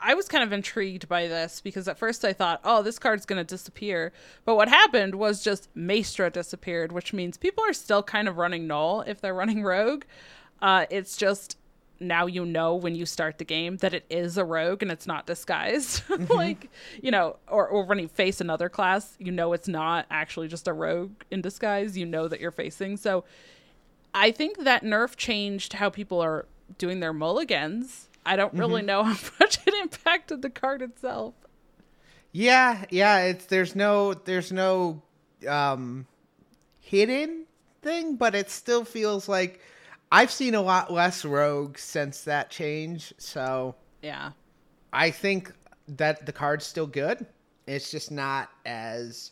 I was kind of intrigued by this because at first I thought, oh, this card's going to disappear. But what happened was just Maestra disappeared, which means people are still kind of running Gnoll if they're running Rogue. Uh, it's just now you know when you start the game that it is a rogue and it's not disguised. like, you know, or, or when you face another class, you know it's not actually just a rogue in disguise. You know that you're facing. So I think that nerf changed how people are doing their mulligans. I don't really know how much it impacted the card itself. yeah, yeah, it's there's no there's no um hidden thing, but it still feels like I've seen a lot less rogues since that change, so Yeah. I think that the card's still good. It's just not as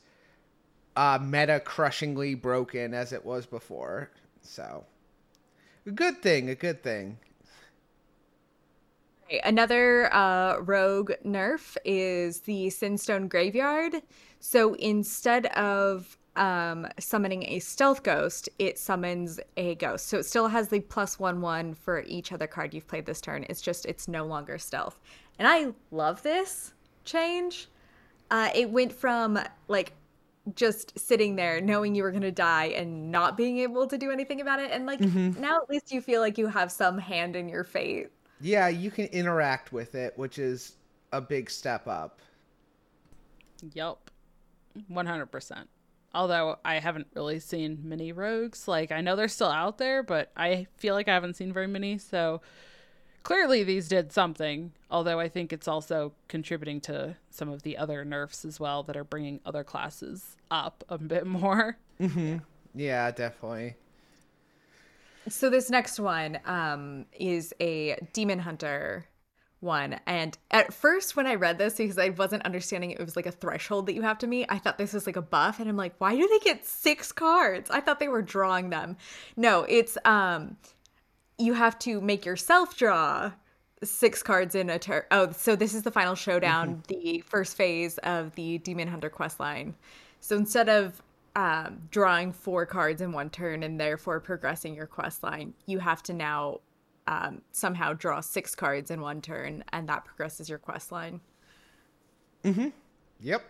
uh, meta crushingly broken as it was before. So, a good thing, a good thing. Another uh, rogue nerf is the Sinstone Graveyard. So instead of um, summoning a stealth ghost, it summons a ghost. So it still has the plus one one for each other card you've played this turn. It's just it's no longer stealth, and I love this change. Uh, it went from like just sitting there knowing you were going to die and not being able to do anything about it and like mm-hmm. now at least you feel like you have some hand in your fate yeah you can interact with it which is a big step up. Yep 100% although i haven't really seen many rogues. Like i know they're still out there but i feel like i haven't seen very many. So clearly these did something. Although i think it's also contributing to some of the other nerfs as well that are bringing other classes up a bit more. Mm-hmm. yeah definitely so this next one um, is a demon hunter one and at first when i read this because i wasn't understanding it, was like a threshold that you have to meet i thought this was like a buff and i'm like why do they get six cards i thought they were drawing them no it's um you have to make yourself draw six cards in a turn. Oh, so this is the final showdown, mm-hmm. the first phase of the Demon Hunter quest line. So instead of um, drawing four cards in one turn and therefore progressing your quest line, you have to now um, somehow draw six cards in one turn, and that progresses your quest line. Mm-hmm. Yep.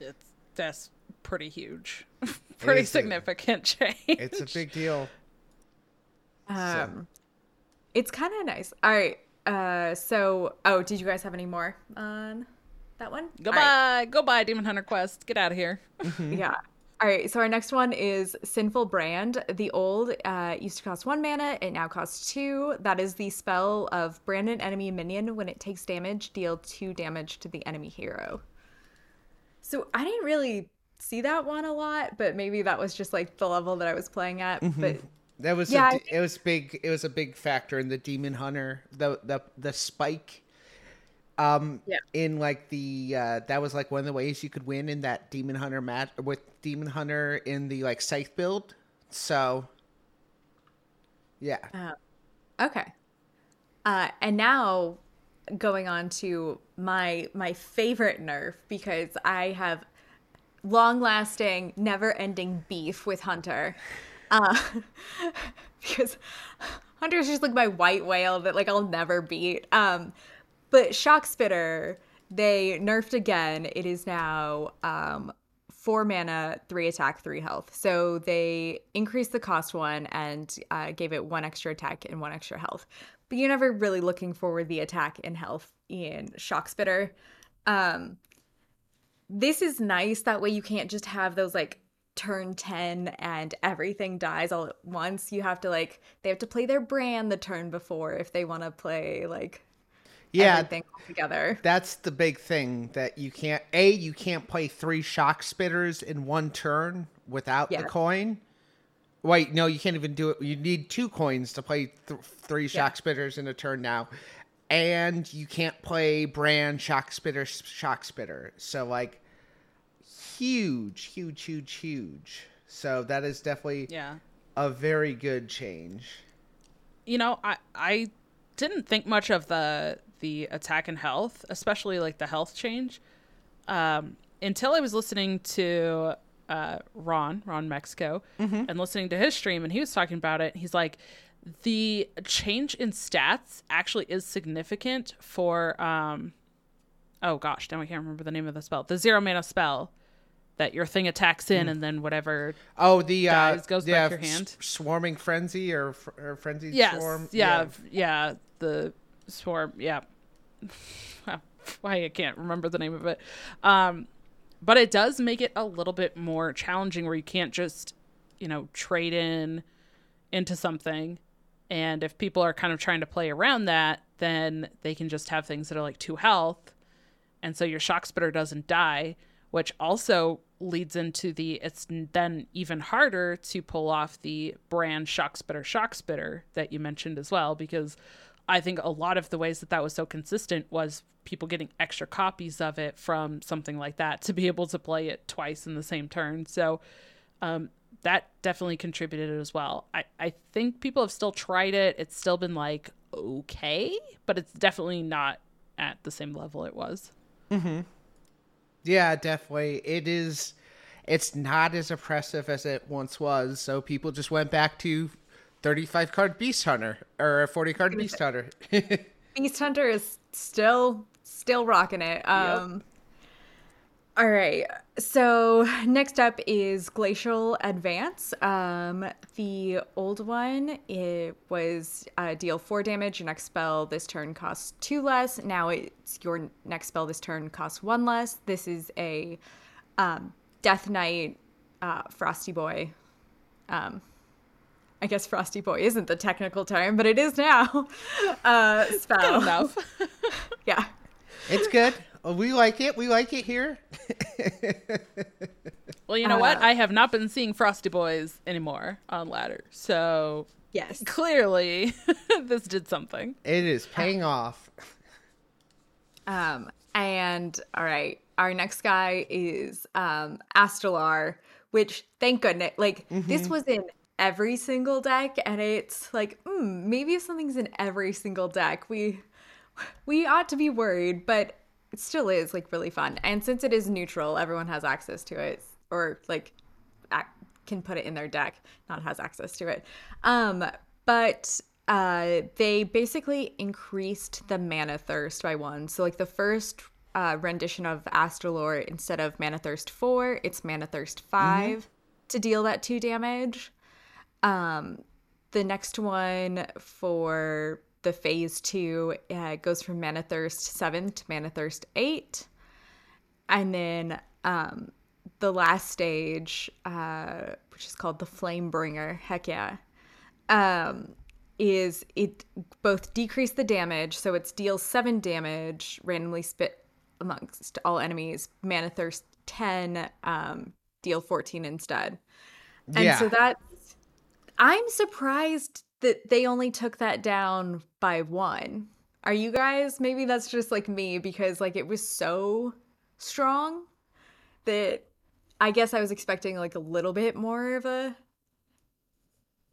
It's that's pretty huge, pretty significant a, change. It's a big deal. Um, so. it's kind of nice. All right. Uh, so oh, did you guys have any more on that one? Goodbye, right. goodbye, Demon Hunter Quest. Get out of here. Mm-hmm. yeah. All right, so our next one is Sinful Brand. The old uh, used to cost one mana, it now costs two. That is the spell of brand an enemy minion. When it takes damage, deal two damage to the enemy hero. So I didn't really see that one a lot, but maybe that was just like the level that I was playing at. Mm-hmm. But that was yeah, a, it was big. It was a big factor in the Demon Hunter. The the the spike. Um, yeah. In like the uh, that was like one of the ways you could win in that Demon Hunter match with Demon Hunter in the like scythe build. So. Yeah. Uh, okay. Uh, and now going on to my my favorite nerf because I have long lasting, never ending beef with Hunter. Uh, because Hunter's just like my white whale that like I'll never beat. Um, but Shock Spitter, they nerfed again. It is now um four mana, three attack, three health. So they increased the cost one and uh, gave it one extra attack and one extra health. But you're never really looking for the attack and health in Shock Spitter. Um, this is nice. That way you can't just have those like turn 10 and everything dies all at once. You have to like they have to play their brand the turn before if they want to play like yeah, everything together. That's the big thing that you can't a you can't play three shock spitters in one turn without the coin. Wait, no, you can't even do it. You need two coins to play th- three shock yeah. spitters in a turn now. And you can't play brand shock spitter shock spitter. So like huge, huge, huge, huge. So that is definitely yeah a very good change. You know, I I didn't think much of the the attack and health, especially like the health change, um, until I was listening to uh, Ron Ron Mexico mm-hmm. and listening to his stream, and he was talking about it. He's like, the change in stats actually is significant for um, oh gosh, now I can't remember the name of the spell. The zero mana spell that your thing attacks in, mm. and then whatever. Oh, the dies, uh, goes yeah, back your hand. S- swarming frenzy or, or frenzy yes, swarm. Yeah, yeah, yeah, the swarm. Yeah. Why I can't remember the name of it. Um, but it does make it a little bit more challenging where you can't just, you know, trade in into something. And if people are kind of trying to play around that, then they can just have things that are like two health. And so your shock spitter doesn't die, which also leads into the it's then even harder to pull off the brand shock spitter shock spitter that you mentioned as well because i think a lot of the ways that that was so consistent was people getting extra copies of it from something like that to be able to play it twice in the same turn so um, that definitely contributed as well I, I think people have still tried it it's still been like okay, but it's definitely not at the same level it was. Yeah, definitely. It is. It's not as oppressive as it once was. So people just went back to 35 card Beast Hunter or a 40 card Beast Hunter. Beast Hunter is still still rocking it. Um All right. So next up is Glacial Advance. Um the old one it was uh, deal 4 damage. Your next spell this turn costs 2 less. Now it's your next spell this turn costs 1 less. This is a um Death Knight uh Frosty Boy um I guess Frosty Boy isn't the technical term, but it is now. Uh, spell. Good enough. Yeah. it's good. We like it. We like it here. well, you know what? Uh, I have not been seeing Frosty Boys anymore on ladder, so Yes. clearly this did something. It is paying off. Um, and all right, our next guy is um Astalor, which thank goodness, like this was in every single deck, and it's like, mm, maybe if something's in every single deck, we we ought to be worried, but it still is like really fun. And since it is neutral, everyone has access to it, or like ac- can put it in their deck, not has access to it. Um, but uh, they basically increased the mana thirst by one. So like the first uh, rendition of Astalor, instead of mana thirst four, it's mana thirst 5 to deal that two damage. Um, the next one for the phase two uh, goes from mana thirst seven to mana thirst eight, and then um, the last stage, uh, which is called the Flame Bringer. Heck yeah. Um, is it both decrease the damage, so it's deals seven damage, randomly spit amongst all enemies, mana thirst 10, um, deal 14 instead. And Yeah. so that I'm surprised that they only took that down by one. Are you guys? Maybe that's just like me because like it was so strong that I guess I was expecting like a little bit more of a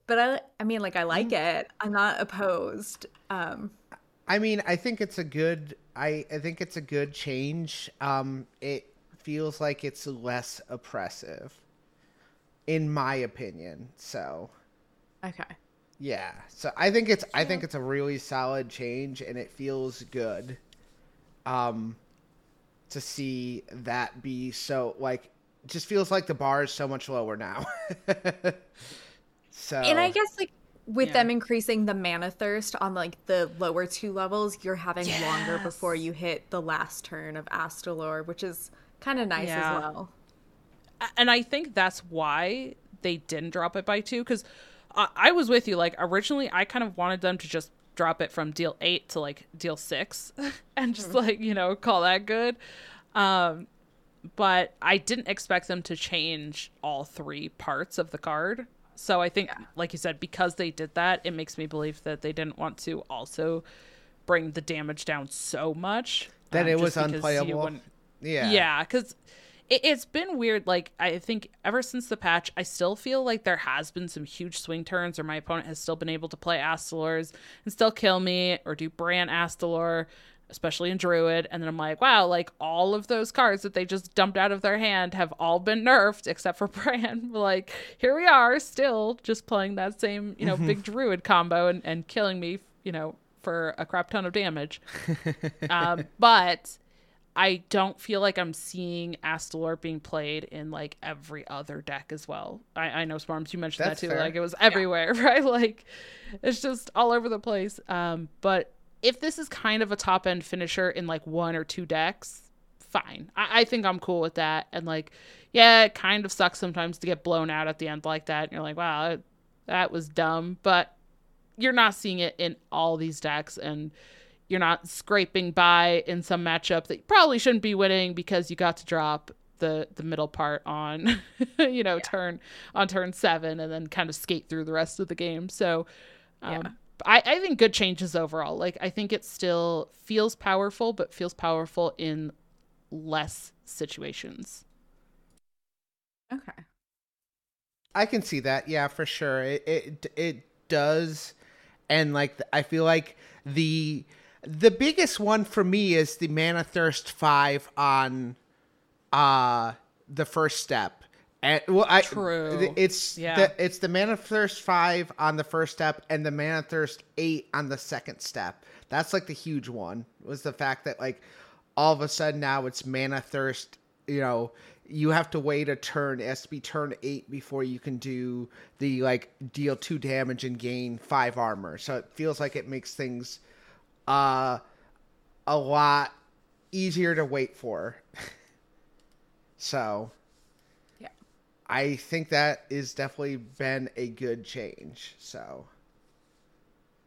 but I I mean like I like it. I'm not opposed. Um I mean, I think it's a good. I I think it's a good change. Um, it feels like it's less oppressive, in my opinion. So okay. yeah, so I think it's I think it's a really solid change, and it feels good. Um, to see that be so like, just feels like the bar is so much lower now. so And I guess like with Yeah. them increasing the mana thirst on like the lower two levels, you're having longer before you hit the last turn of Astalor, which is kind of nice Yeah. as well. and I think that's why they didn't drop it by two because I, I was with you. Like originally, I kind of wanted them to just drop it from deal eight to like deal six, and just like you know call that good. Um, but I didn't expect them to change all three parts of the card. So I think, like you said, because they did that, it makes me believe that they didn't want to also bring the damage down so much that um, it was because you unplayable. wouldn't- Yeah, yeah, because it, it's been weird. Like I think ever since the patch, I still feel like there has been some huge swing turns, or my opponent has still been able to play Astalors and still kill me, or do Brand Astalor, especially in Druid. And then I'm like, wow, like all of those cards that they just dumped out of their hand have all been nerfed except for Brand. like here we are, still just playing that same you know big Druid combo and and killing me, you know, for a crap ton of damage. um, but I don't feel like I'm seeing Astalor being played in like every other deck as well. I, I know Swarms, you mentioned That's that too. fair. Like it was everywhere, right? Like it's just all over the place. Um, but if this is kind of a top end finisher in like one or two decks, fine. I, I think I'm cool with that. And like, yeah, it kind of sucks sometimes to get blown out at the end like that. And you're like, wow, that was dumb. But you're not seeing it in all these decks and you're not scraping by in some matchup that you probably shouldn't be winning because you got to drop the the middle part on you know turn on turn seven and then kind of skate through the rest of the game so um Yeah. I, I think good changes overall like i think it still feels powerful but feels powerful in less situations Okay. I can see that. Yeah, for sure. It it it does and like I feel like the the biggest one for me is the mana thirst five on uh the first step. And well, I True. It's Yeah. the, it's the mana thirst five on the first step and the mana thirst eight on the second step. That's like the huge one. Was the fact that like all of a sudden now it's mana thirst. You know, you have to wait a turn. It has to be turn eight before you can do the like deal two damage and gain five armor. So it feels like it makes things uh a lot easier to wait for. so Yeah. I think that is definitely been a good change. So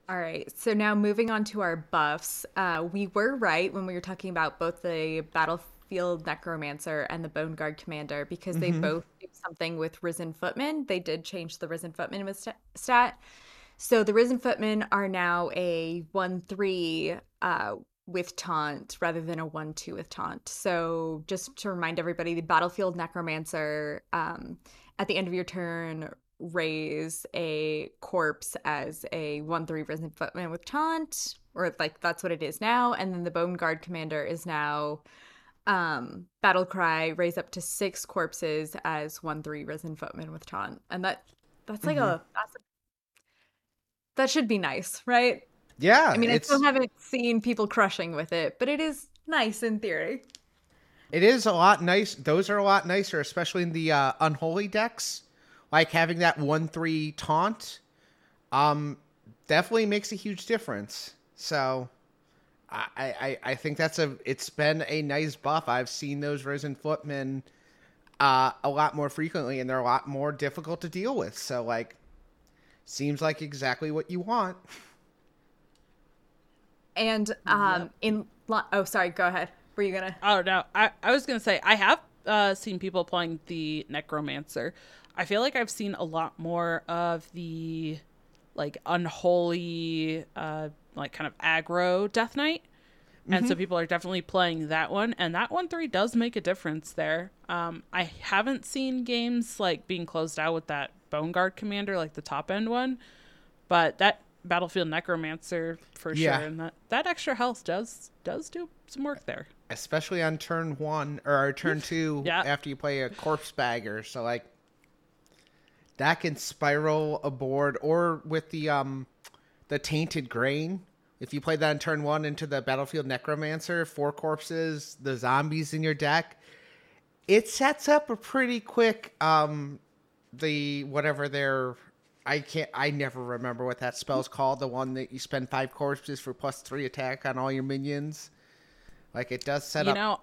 All right. So now moving on to our buffs. Uh, we were right when we were talking about both the Battlefield Necromancer and the Bone Guard Commander because they both do something with Risen Footmen. They did change the Risen Footman with sta- stat. So the Risen Footmen are now a 1 3 uh, with taunt rather than a 1 2 with taunt. So just to remind everybody, the Battlefield Necromancer um, at the end of your turn raise a corpse as a 1 3 Risen Footman with taunt, or like that's what it is now. And then the Bone Guard Commander is now um battle cry raise up to six corpses as one three risen footman with taunt and that that's like a that's a, that should be nice right yeah, i mean i still haven't seen people crushing with it but it is nice in theory it is a lot nice. Those are a lot nicer, especially in the uh, unholy decks. Like having that one three taunt, um, definitely makes a huge difference. So. I, I, I think that's a it's been a nice buff. I've seen those risen footmen uh, a lot more frequently, and they're a lot more difficult to deal with. So like, seems like exactly what you want. and um in lo- oh sorry go ahead were you gonna Oh no, I, I was gonna say I have uh, seen people playing the necromancer. I feel like I've seen a lot more of the like unholy, uh, like kind of aggro Death Knight, and so people are definitely playing that one. And that one three does make a difference there. Um, I haven't seen games like being closed out with that Bone Guard Commander, like the top end one, but that Battlefield Necromancer for Yeah. sure, and that that extra health does does do some work there. especially on turn one or turn two Yeah. after you play a corpse bagger. So like that can spiral a board or with the um the tainted grain. If you play that on turn one into the battlefield necromancer, four corpses, the zombies in your deck, it sets up a pretty quick um the whatever their I can't I never remember what that spell's called, the one that you spend five corpses for plus three attack on all your minions. Like it does set you up know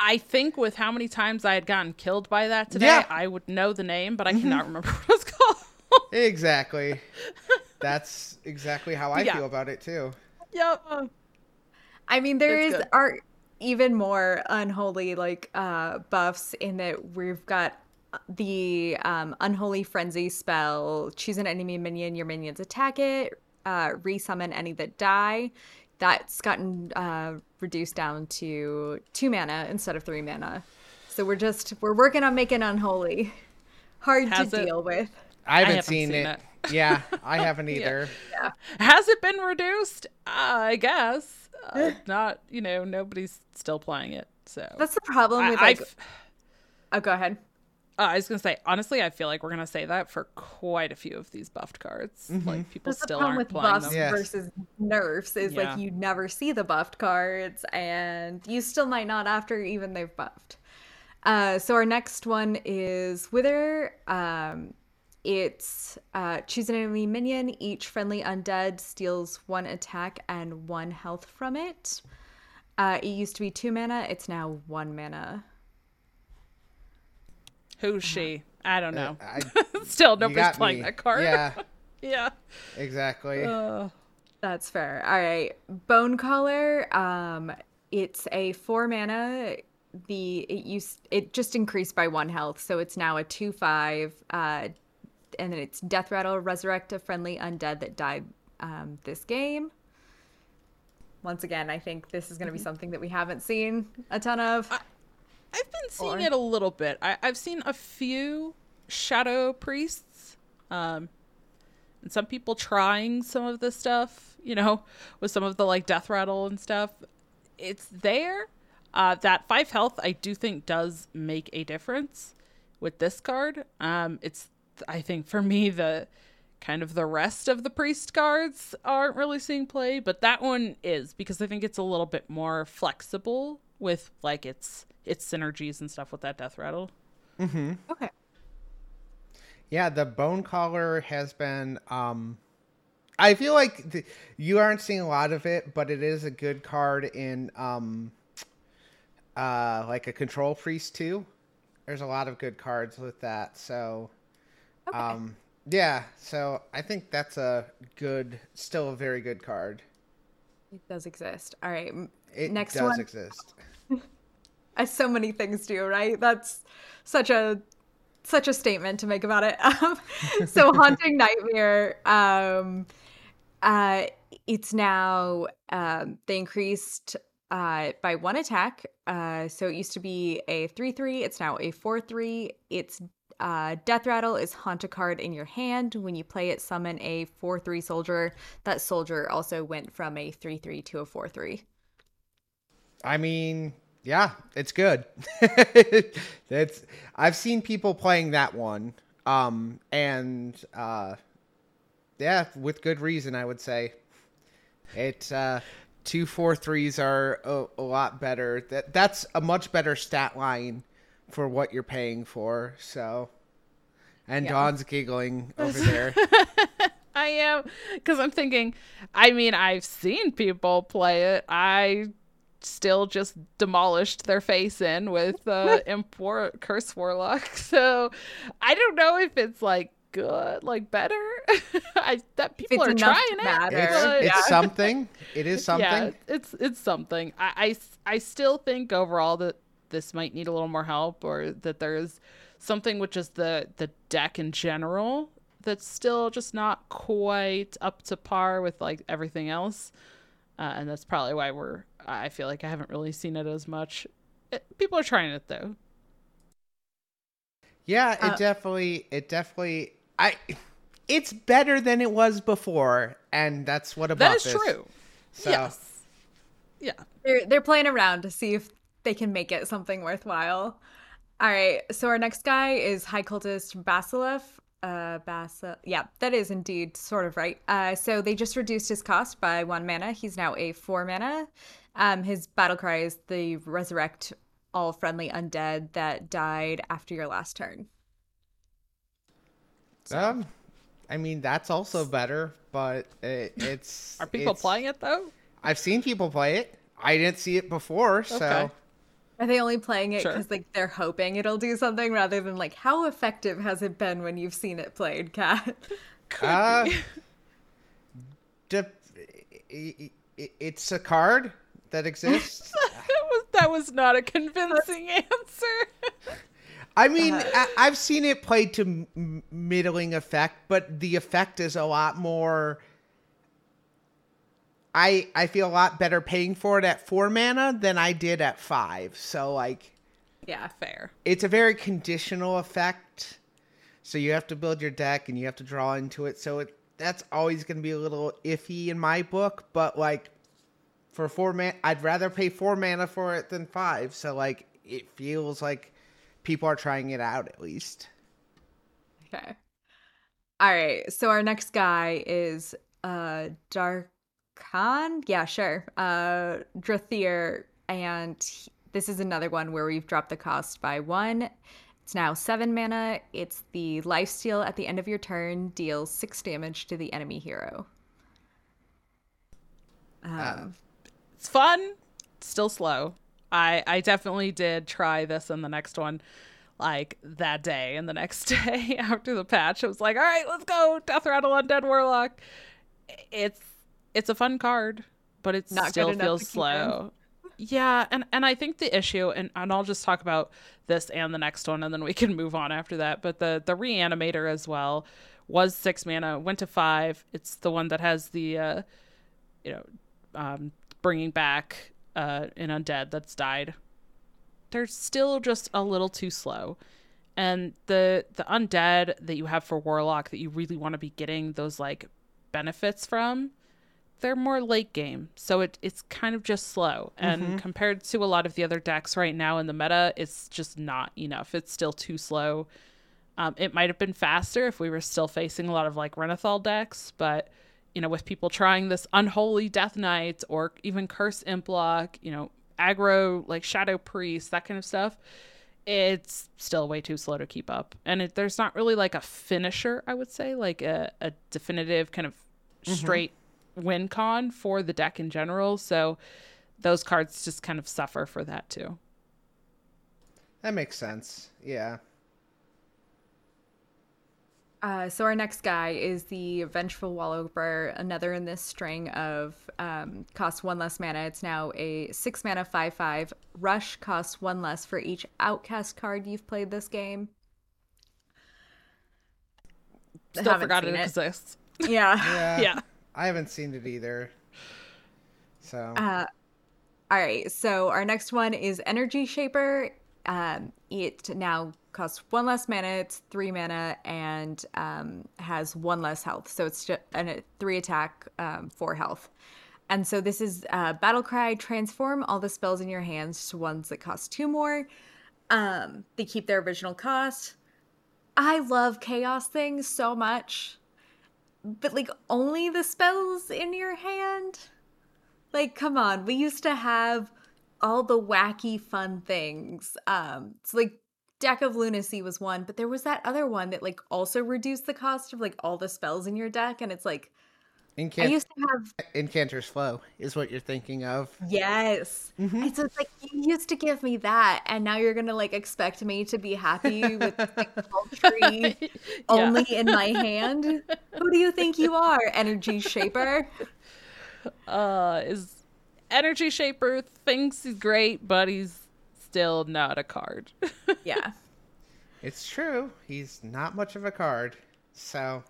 i think with how many times i had gotten killed by that today Yeah. Mm-hmm. i would know the name but i cannot remember what it's called Exactly. That's exactly how I Yeah. feel about it too. yep I mean, there It's is good. are even more unholy like uh buffs in that we've got the um unholy frenzy spell. Choose an enemy minion, your minions attack it. Uh, resummon any that die. That's gotten uh, reduced down to two mana instead of three mana. So we're just we're working on making unholy hard Has to it- deal with. I haven't, haven't seen, seen it. yeah, I haven't either. has it been reduced uh, i guess uh, not you know nobody's still playing it so That's the problem I, with like. I've- oh, go ahead. Uh, I was gonna say honestly, I feel like we're gonna say that for quite a few of these buffed cards. Like people That's still problem aren't with playing buffs them. Yes. versus nerfs is Yeah. like you never see the buffed cards and you still might not after even they've buffed. Uh, so our next one is Wither. Um, it's uh, choose an enemy minion. Each friendly undead steals one attack and one health from it. Uh, it used to be two mana. It's now one mana. Who's she? I don't know. I, still, nobody's playing me. that card. Yeah, yeah. exactly. Uh, That's fair. All right. Bonecaller, um it's a 4 mana. The it used it just increased by 1 health, so it's now a 2/5 uh and then it's Death Rattle resurrect a friendly undead that died um this game. Once again, I think this is going to be something that we haven't seen a ton of. I've been seeing Or- it a little bit. I, I've seen a few shadow priests, um, and some people trying some of this stuff, you know, with some of the like death rattle and stuff. It's there. Uh, that five health, I do think, does make a difference with this card. Um, it's, I think, for me, the kind of the rest of the priest cards aren't really seeing play, but that one is because I think it's a little bit more flexible with like its its synergies and stuff with that death rattle. Mm-hmm. Okay. Yeah, the Bonecaller has been. Um, I feel like the, you aren't seeing a lot of it, but it is a good card in um, uh, like a control priest too. There's a lot of good cards with that, so Okay. um, yeah. So I think that's a good, still a very good card. it does exist. All right. It Next does one. exist. As so many things do, right? That's such a such a statement to make about it. Um, so haunting nightmare. Um, uh, it's now um, they increased uh, by one attack. Uh, so it used to be a three three. It's now a four three. It's uh, Death Rattle is haunt a card in your hand. When you play it, summon a four three soldier. That soldier also went from a three three to a four three. I mean, yeah, it's good. it's I've seen people playing that one, um, and uh, yeah, with good reason, I would say. It uh, two four threes are a, a lot better. That that's a much better stat line for what you're paying for. So, and Yeah. Dawn's giggling over there. I am because I'm thinking. I mean, I've seen people play it. I still just demolished their face in with uh, Imp War- Curse Warlock. So I don't know if it's like good, like better. I that people it's are trying it. It's, it's Yeah. something. It is something. Yeah, it's it's something. I, I s- I still think overall that this might need a little more help, or that there's something with just the the deck in general that's still just not quite up to par with like everything else, uh, and that's probably why we're. I feel like I haven't really seen it as much. It, people are trying it though. Yeah, it Uh, definitely it definitely I it's better than it was before, and that's what about That is this. true. So Yes. Yeah. They're they're playing around to see if they can make it something worthwhile. All right, so our next guy is High Cultist Basilev. Uh, Basil. Yeah, that is indeed sort of right. Uh, so they just reduced his cost by one mana. He's now a four mana. Um, his battle cry is the resurrect all friendly undead that died after your last turn. um I mean that's also better, but it, it's Are people it's- playing it though? I've seen people play it. I didn't see it before, so Okay. Are they only playing it Sure. because like they're hoping it'll do something rather than like how effective has it been when you've seen it played, Cat? Could uh, de- i- i- it's a card that exists. that was that was not a convincing answer. I mean, Uh-huh. I, I've seen it played to m- m- middling effect, but the effect is a lot more. I I feel a lot better paying for it at four mana than I did at five. So like, yeah, fair. it's a very conditional effect. So you have to build your deck and you have to draw into it. So it that's always going to be a little iffy in my book. But like, for four mana, I'd rather pay four mana for it than five. So like, it feels like people are trying it out at least. Okay. All right. So our next guy is uh Darkhan. Yeah, sure. Uh Drathir and he- this is another one where we've dropped the cost by 1. It's now 7 mana. It's the lifesteal at the end of your turn deals 6 damage to the enemy hero. Um, It's fun, still slow. I I definitely did try this in the next one like that day and the next day after the patch. I was like, "All right, let's go. Death Rattle Undead Warlock." It's it's a fun card, but it Not still feels to keep in. slow. Yeah, and and I think the issue and and I'll just talk about this and the next one and then we can move on after that, but the the reanimator as well was 6 mana, went to 5. It's the one that has the uh you know, um, bringing back uh, an undead that's died. They're still just a little too slow. And the the undead that you have for warlock that you really want to be getting those like benefits from, they're more late game. So it it's kind of just slow. And Mm-hmm. compared to a lot of the other decks right now in the meta, it's just not enough. It's still too slow. Um, it might have been faster if we were still facing a lot of like Renathal decks, but you know, with people trying this unholy Death Knight or even Curse Implock, you know, aggro like Shadow Priest, that kind of stuff, it's still way too slow to keep up. And it, there's not really like a finisher, I would say, like a, a definitive kind of straight win con for the deck in general. So those cards just kind of suffer for that too. That makes sense. Yeah. Uh, so our next guy is the Vengeful Walloper, another in this string of um, costs one less mana. It's now a six mana five five. Rush costs one less for each Outcast card you've played this game. Still Haven't forgot it it. exists. Yeah. Yeah. Yeah. I haven't seen it either. So Uh, all right. So our next one is Energy Shaper. Um, it now costs one less mana. It's three mana and um, has one less health. So it's just a three attack, um, four health. And so this is uh, Battle Cry. Transform all the spells in your hands to ones that cost two more. Um, they keep their original cost. I love chaos things so much, but like only the spells in your hand. Like, come on, we used to have all the wacky fun things. Um, it's like Deck of Lunacy was one, but there was that other one that like also reduced the cost of like all the spells in your deck, and it's like I used to have Incanter's Flow is what you're thinking of. yes, and so it's like you used to give me that, and now you're gonna like expect me to be happy with like poultry only in my hand. Who do you think you are, Energy Shaper? uh is energy shaper thinks he's great but he's still not a card Yeah. It's true. He's not much of a card. So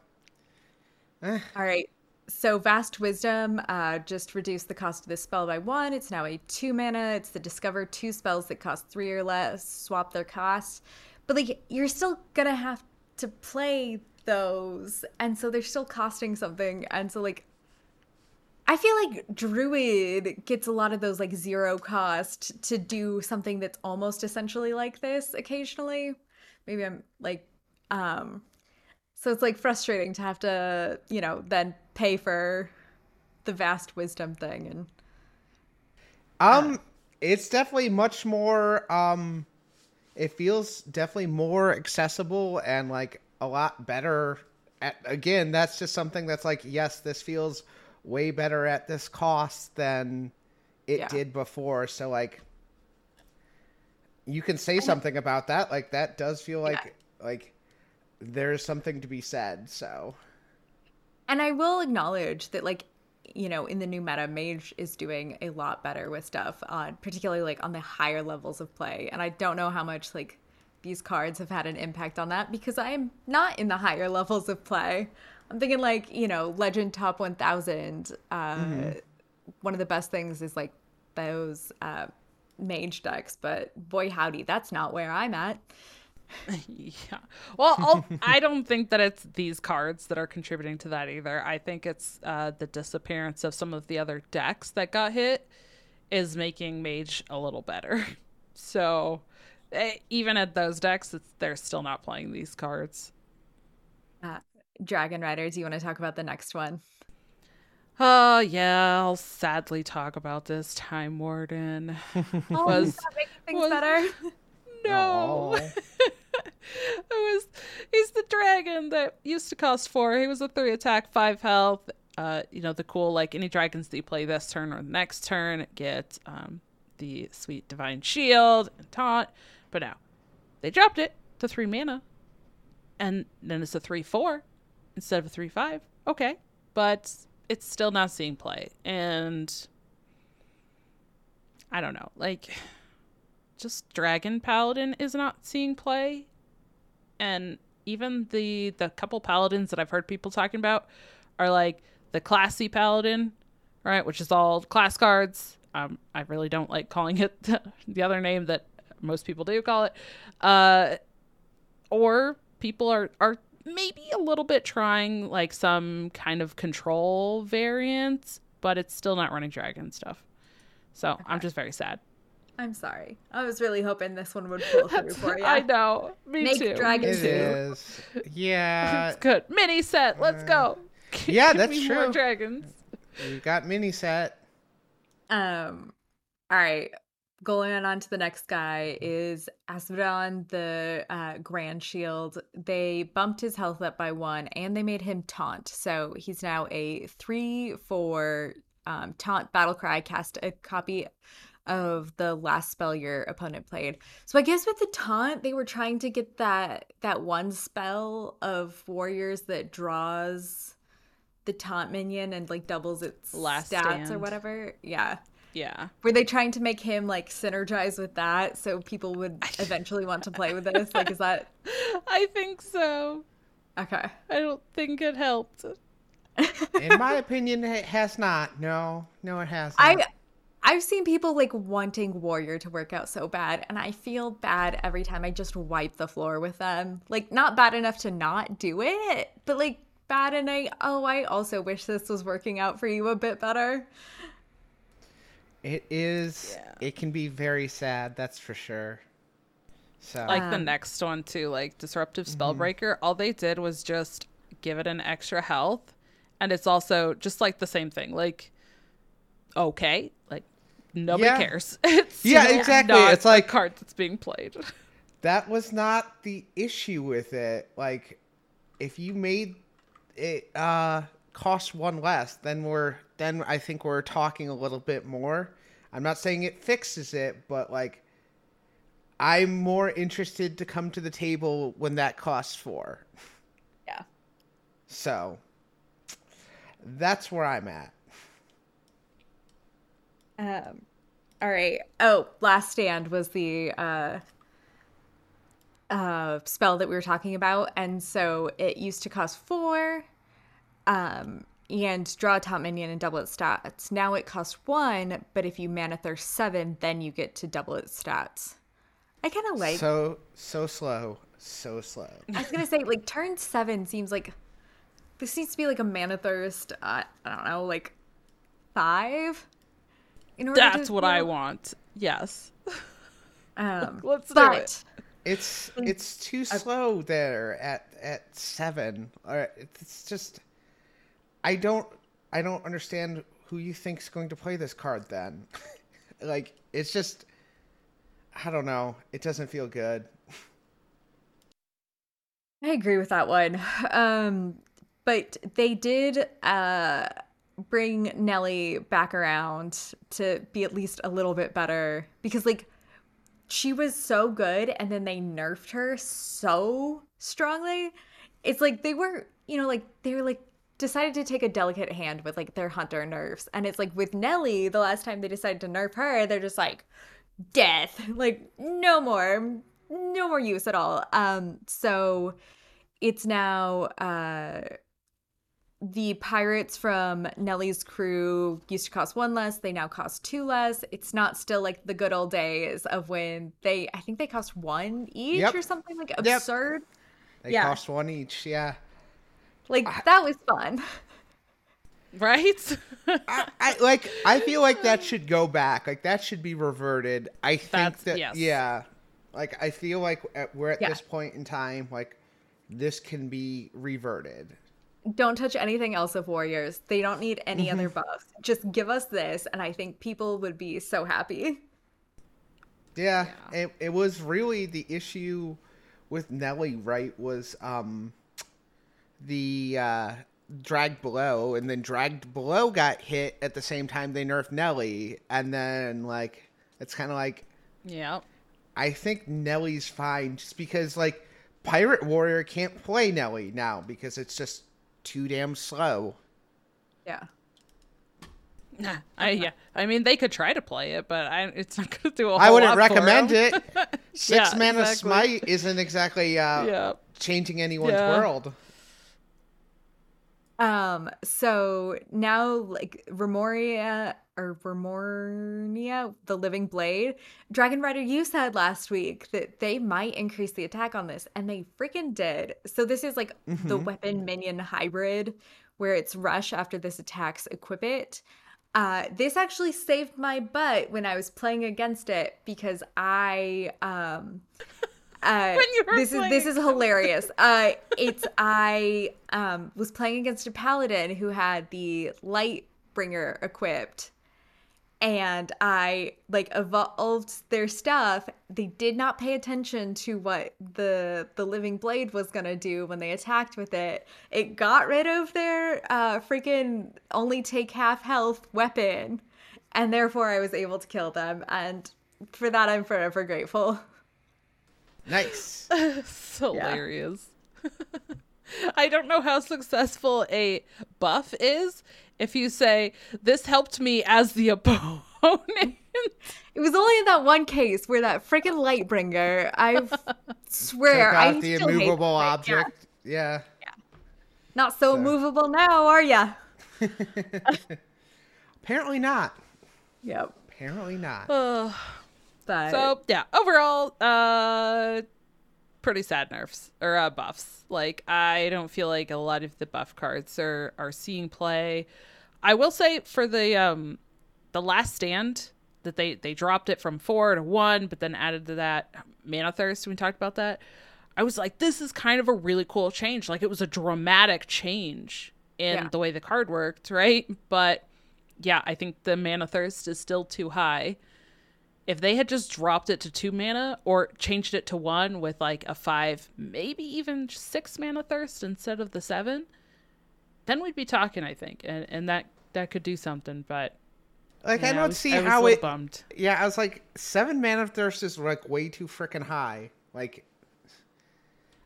eh, All right. So Vast Wisdom uh, just reduced the cost of this spell by one. It's now a two mana. It's the discover two spells that cost three or less. Swap their cost, but like you're still gonna have to play those, and so they're still costing something. And so like, I feel like Druid gets a lot of those like zero cost to do something that's almost essentially like this occasionally. Maybe I'm like, um, so it's like frustrating to have to, you know, then pay for the vast wisdom thing and um it's definitely much more um it feels definitely more accessible and like a lot better at again, that's just something that's like yes, this feels way better at this cost than it Yeah. did before. So like you can say something about that. Like that does feel like like there's something to be said. So and I will acknowledge that like you know in the new meta mage is doing a lot better with stuff on particularly like on the higher levels of play and I don't know how much like these cards have had an impact on that because I am not in the higher levels of play. I'm thinking like, you know, Legend Top 1000 uh one of the best things is like those uh mage decks, but boy howdy, that's not where I'm at. yeah well I'll, i don't think that it's these cards that are contributing to that either i think it's uh the disappearance of some of the other decks that got hit is making mage a little better so eh, even at those decks it's, they're still not playing these cards Uh, Dragon Rider, do you want to talk about the next one? Oh yeah, I'll sadly talk about this time warden. Oh, Was- making things was- better? No. It was he's the dragon that used to cost four. He was a three attack, five health. Uh, you know, the cool like any dragons that you play this turn or the next turn get um the sweet divine shield and taunt. But now they dropped it to three mana. And then it's a three four instead of a three five. Okay. But it's still not seeing play. And I don't know. Like just dragon paladin is not seeing play and even the the couple paladins that i've heard people talking about are like the classy paladin right which is all class cards um i really don't like calling it the other name that most people do call it uh or people are are maybe a little bit trying like some kind of control variants, but it's still not running dragon stuff. So okay. I'm just very sad. I'm sorry. I was really hoping this one would pull through for you. I know. Me Make too. Dragon it is. Yeah. it's good. Mini set. Let's go. Yeah, that's true. More dragons. We got mini set. Um. All right. Going on to the next guy is Asvedon, the uh, Grand Shield. They bumped his health up by one, and they made him taunt. So he's now a three-four um, taunt battle cry. Cast a copy of the last spell your opponent played. So I guess with the taunt, they were trying to get that that one spell of warriors that draws the taunt minion and like doubles its last stats stand. or whatever. Yeah. Yeah. Were they trying to make him like synergize with that so people would eventually want to play with this? Like is that I think so. Okay. I don't think it helped. In my opinion, it has not. No, no, it hasn't. I I've seen people like wanting Warrior to work out so bad, and I feel bad every time I just wipe the floor with them. Like, not bad enough to not do it, but like bad and I, oh, I also wish this was working out for you a bit better. It is, yeah. it can be very sad, that's for sure. So, like um, the next one, too, like Disruptive mm-hmm. Spellbreaker, mm-hmm. all they did was just give it an extra health. And it's also just like the same thing. Like, okay, like nobody yeah. cares. It's yeah, exactly. It's like card that's being played. That was not the issue with it. Like, if you made it uh, cost one less, then we're then I think we're talking a little bit more. I'm not saying it fixes it, but like, I'm more interested to come to the table when that costs four. Yeah. So that's where I'm at. Um, all right. Oh, Last Stand was the uh, uh, spell that we were talking about, and so it used to cost four, um, and draw a top minion and double its stats. Now it costs one, but if you mana thirst seven, then you get to double its stats. I kind of like so so slow, so slow. I was gonna say like turn seven seems like this needs to be like a mana thirst. Uh, I don't know, like five in order That's what I want. Yes. Um, Let's do it. It's it's too slow there at at seven. Or it's just I don't I don't understand who you think's going to play this card then. like it's just I don't know. It doesn't feel good. I agree with that one. Um but they did uh bring Nellie back around to be at least a little bit better because like she was so good and then they nerfed her so strongly. It's like they were, you know, like they were like decided to take a delicate hand with like their hunter nerfs. And it's like with Nellie, the last time they decided to nerf her, they're just like death. Like no more no more use at all. Um so it's now uh the pirates from Nellie's crew used to cost one less. They now cost two less. It's not still like the good old days of when they, I think they cost one each yep. or something like absurd. Yep. They yeah. cost one each. Yeah. Like that was fun. Right? I, I, like. I feel like that should go back. Like that should be reverted. I think That's, that. Yes. Yeah. Like I feel like at, we're at yeah. this point in time. Like this can be reverted don't touch anything else of Warriors. They don't need any mm-hmm. other buffs. Just give us this, and I think people would be so happy. Yeah, yeah. It, it was really the issue with Nellie, right? Was um the uh dragged below and then dragged below got hit at the same time they nerfed Nellie and then like it's kind of like yeah I think Nellie's fine just because like Pirate Warrior can't play Nellie now because it's just too damn slow. Yeah. I yeah. I mean, they could try to play it, but I, it's not going to do a whole I wouldn't lot recommend it. Six yeah, mana exactly. smite isn't exactly uh, yeah. changing anyone's yeah. world. Um, so now like Remoria or Remornia, the Living Blade, Dragon Rider, you said last week that they might increase the attack on this, and they freaking did. So this is like mm-hmm. the weapon minion hybrid, where it's rush after this attacks equip it. Uh, this actually saved my butt when I was playing against it because I um uh, this is this is hilarious. Uh, it's I um was playing against a paladin who had the light bringer equipped, and I like evolved their stuff. They did not pay attention to what the the living blade was gonna do when they attacked with it. It got rid of their uh freaking only take half health weapon, and therefore I was able to kill them. And for that, I'm forever grateful. Nice. it's hilarious. I don't know how successful a buff is if you say this helped me as the opponent. It was only in that one case where that freaking Lightbringer, I swear, I the immovable object. Yeah. yeah. yeah. Not so, so. movable now, are ya? Apparently not. Yep. Apparently not. So yeah, overall, uh, pretty sad nerfs or uh, buffs. Like I don't feel like a lot of the buff cards are are seeing play. I will say for the um the last stand that they they dropped it from four to one, but then added to that mana thirst. We talked about that. I was like, this is kind of a really cool change. Like it was a dramatic change in yeah. the way the card worked, right? But yeah, I think the mana thirst is still too high. If they had just dropped it to two mana or changed it to one with like a five, maybe even six mana thirst instead of the seven, then we'd be talking, I think, and and that that could do something. But like yeah, I don't I was, see I how it. Bummed. Yeah, I was like seven mana thirst is like way too freaking high. Like,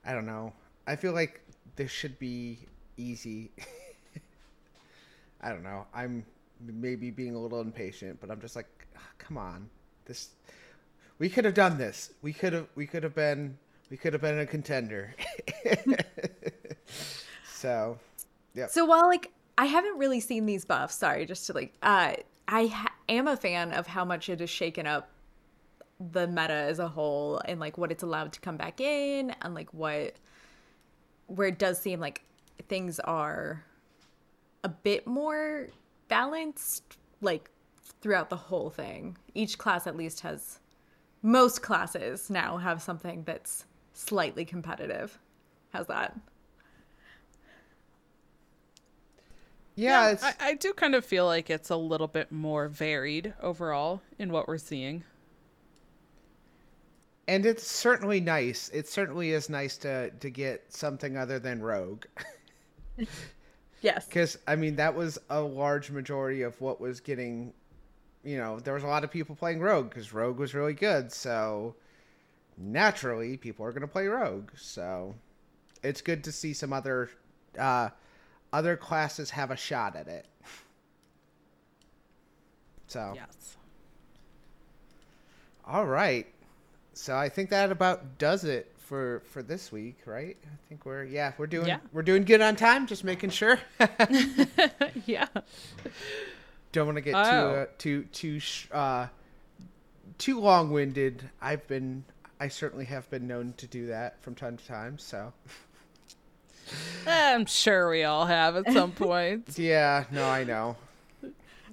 I don't know. I feel like this should be easy. I don't know. I'm maybe being a little impatient, but I'm just like, ah, come on, this. We could have done this. We could have. We could have been. We could have been a contender. so, yeah. So while like I haven't really seen these buffs, sorry, just to like, uh, I ha- am a fan of how much it has shaken up the meta as a whole and like what it's allowed to come back in and like what where it does seem like things are a bit more balanced like throughout the whole thing. Each class at least has most classes now have something that's slightly competitive. How's that? Yeah, yeah I, I do kind of feel like it's a little bit more varied overall in what we're seeing. And it's certainly nice. It certainly is nice to to get something other than Rogue. yes. Because I mean that was a large majority of what was getting. You know, there was a lot of people playing Rogue because Rogue was really good. So naturally, people are going to play Rogue. So it's good to see some other uh, other classes have a shot at it. So yes. All right. So I think that about does it for for this week, right? I think we're yeah we're doing yeah. we're doing good on time. Just making sure. yeah. Don't want to get oh. too uh, too too uh, too long winded. I've been I certainly have been known to do that from time to time. So. I'm sure we all have at some point. yeah, no, I know.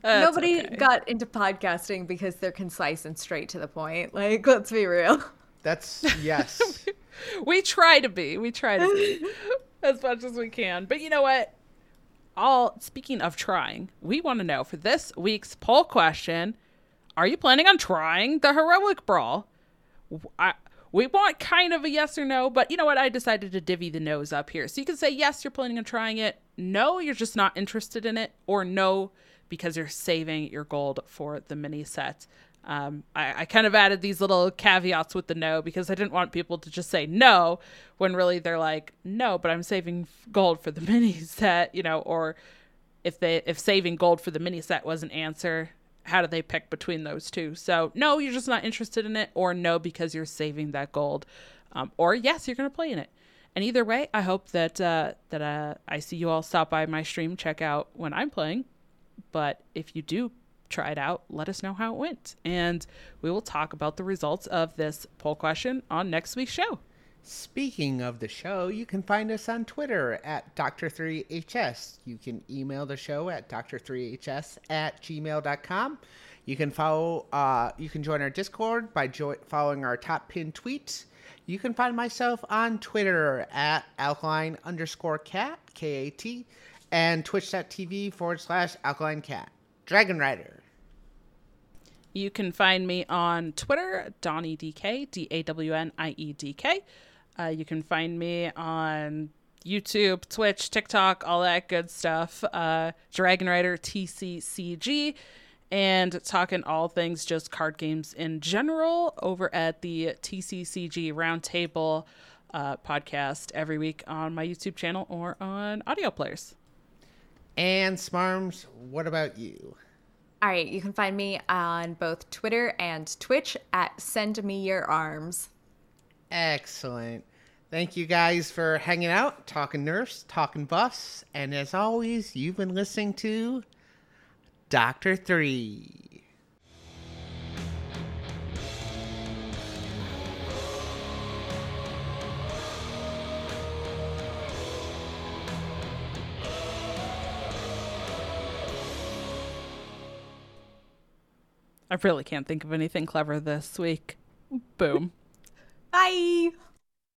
That's Nobody okay. got into podcasting because they're concise and straight to the point. Like, let's be real. That's yes. we try to be. We try to be as much as we can. But you know what? All speaking of trying, we want to know for this week's poll question: Are you planning on trying the heroic brawl? I, we want kind of a yes or no, but you know what? I decided to divvy the no's up here. So you can say yes, you're planning on trying it. No, you're just not interested in it. Or no, because you're saving your gold for the mini set. Um, I, I, kind of added these little caveats with the no because I didn't want people to just say no when really they're like, no, but I'm saving gold for the mini set, you know, or if they if saving gold for the mini set was an answer, how do they pick between those two? So, no, you're just not interested in it, or no, because you're saving that gold, um, or yes, you're to play in it. And either way, I hope that uh, that uh, I see you all stop by my stream, check out when I'm playing. But if you do try it out, let us know how it went, and we will talk about the results of this poll question on next week's show. Speaking of the show, you can find us on Twitter at Dr3HS. You can email the show at Dr3HS at gmail.com. You can follow, uh, you can join our Discord by jo- following our top pinned tweets. You can find myself on Twitter at alkaline underscore cat, K A T, and twitch.tv forward slash alkaline cat. Dragon Rider. You can find me on Twitter, DawnieDK, D A W N I E D K. Uh, you can find me on YouTube, Twitch, TikTok, all that good stuff. Uh, Dragon Rider TCCG, and talking all things just card games in general over at the TCCG Roundtable uh, podcast every week on my YouTube channel or on audio players. And Smarms, what about you? All right, you can find me on both Twitter and Twitch at Send Me Your Arms. Excellent. Thank you guys for hanging out, talking nerfs, talking bus, and as always, you've been listening to Doctor Three. I really can't think of anything clever this week. Boom. Bye.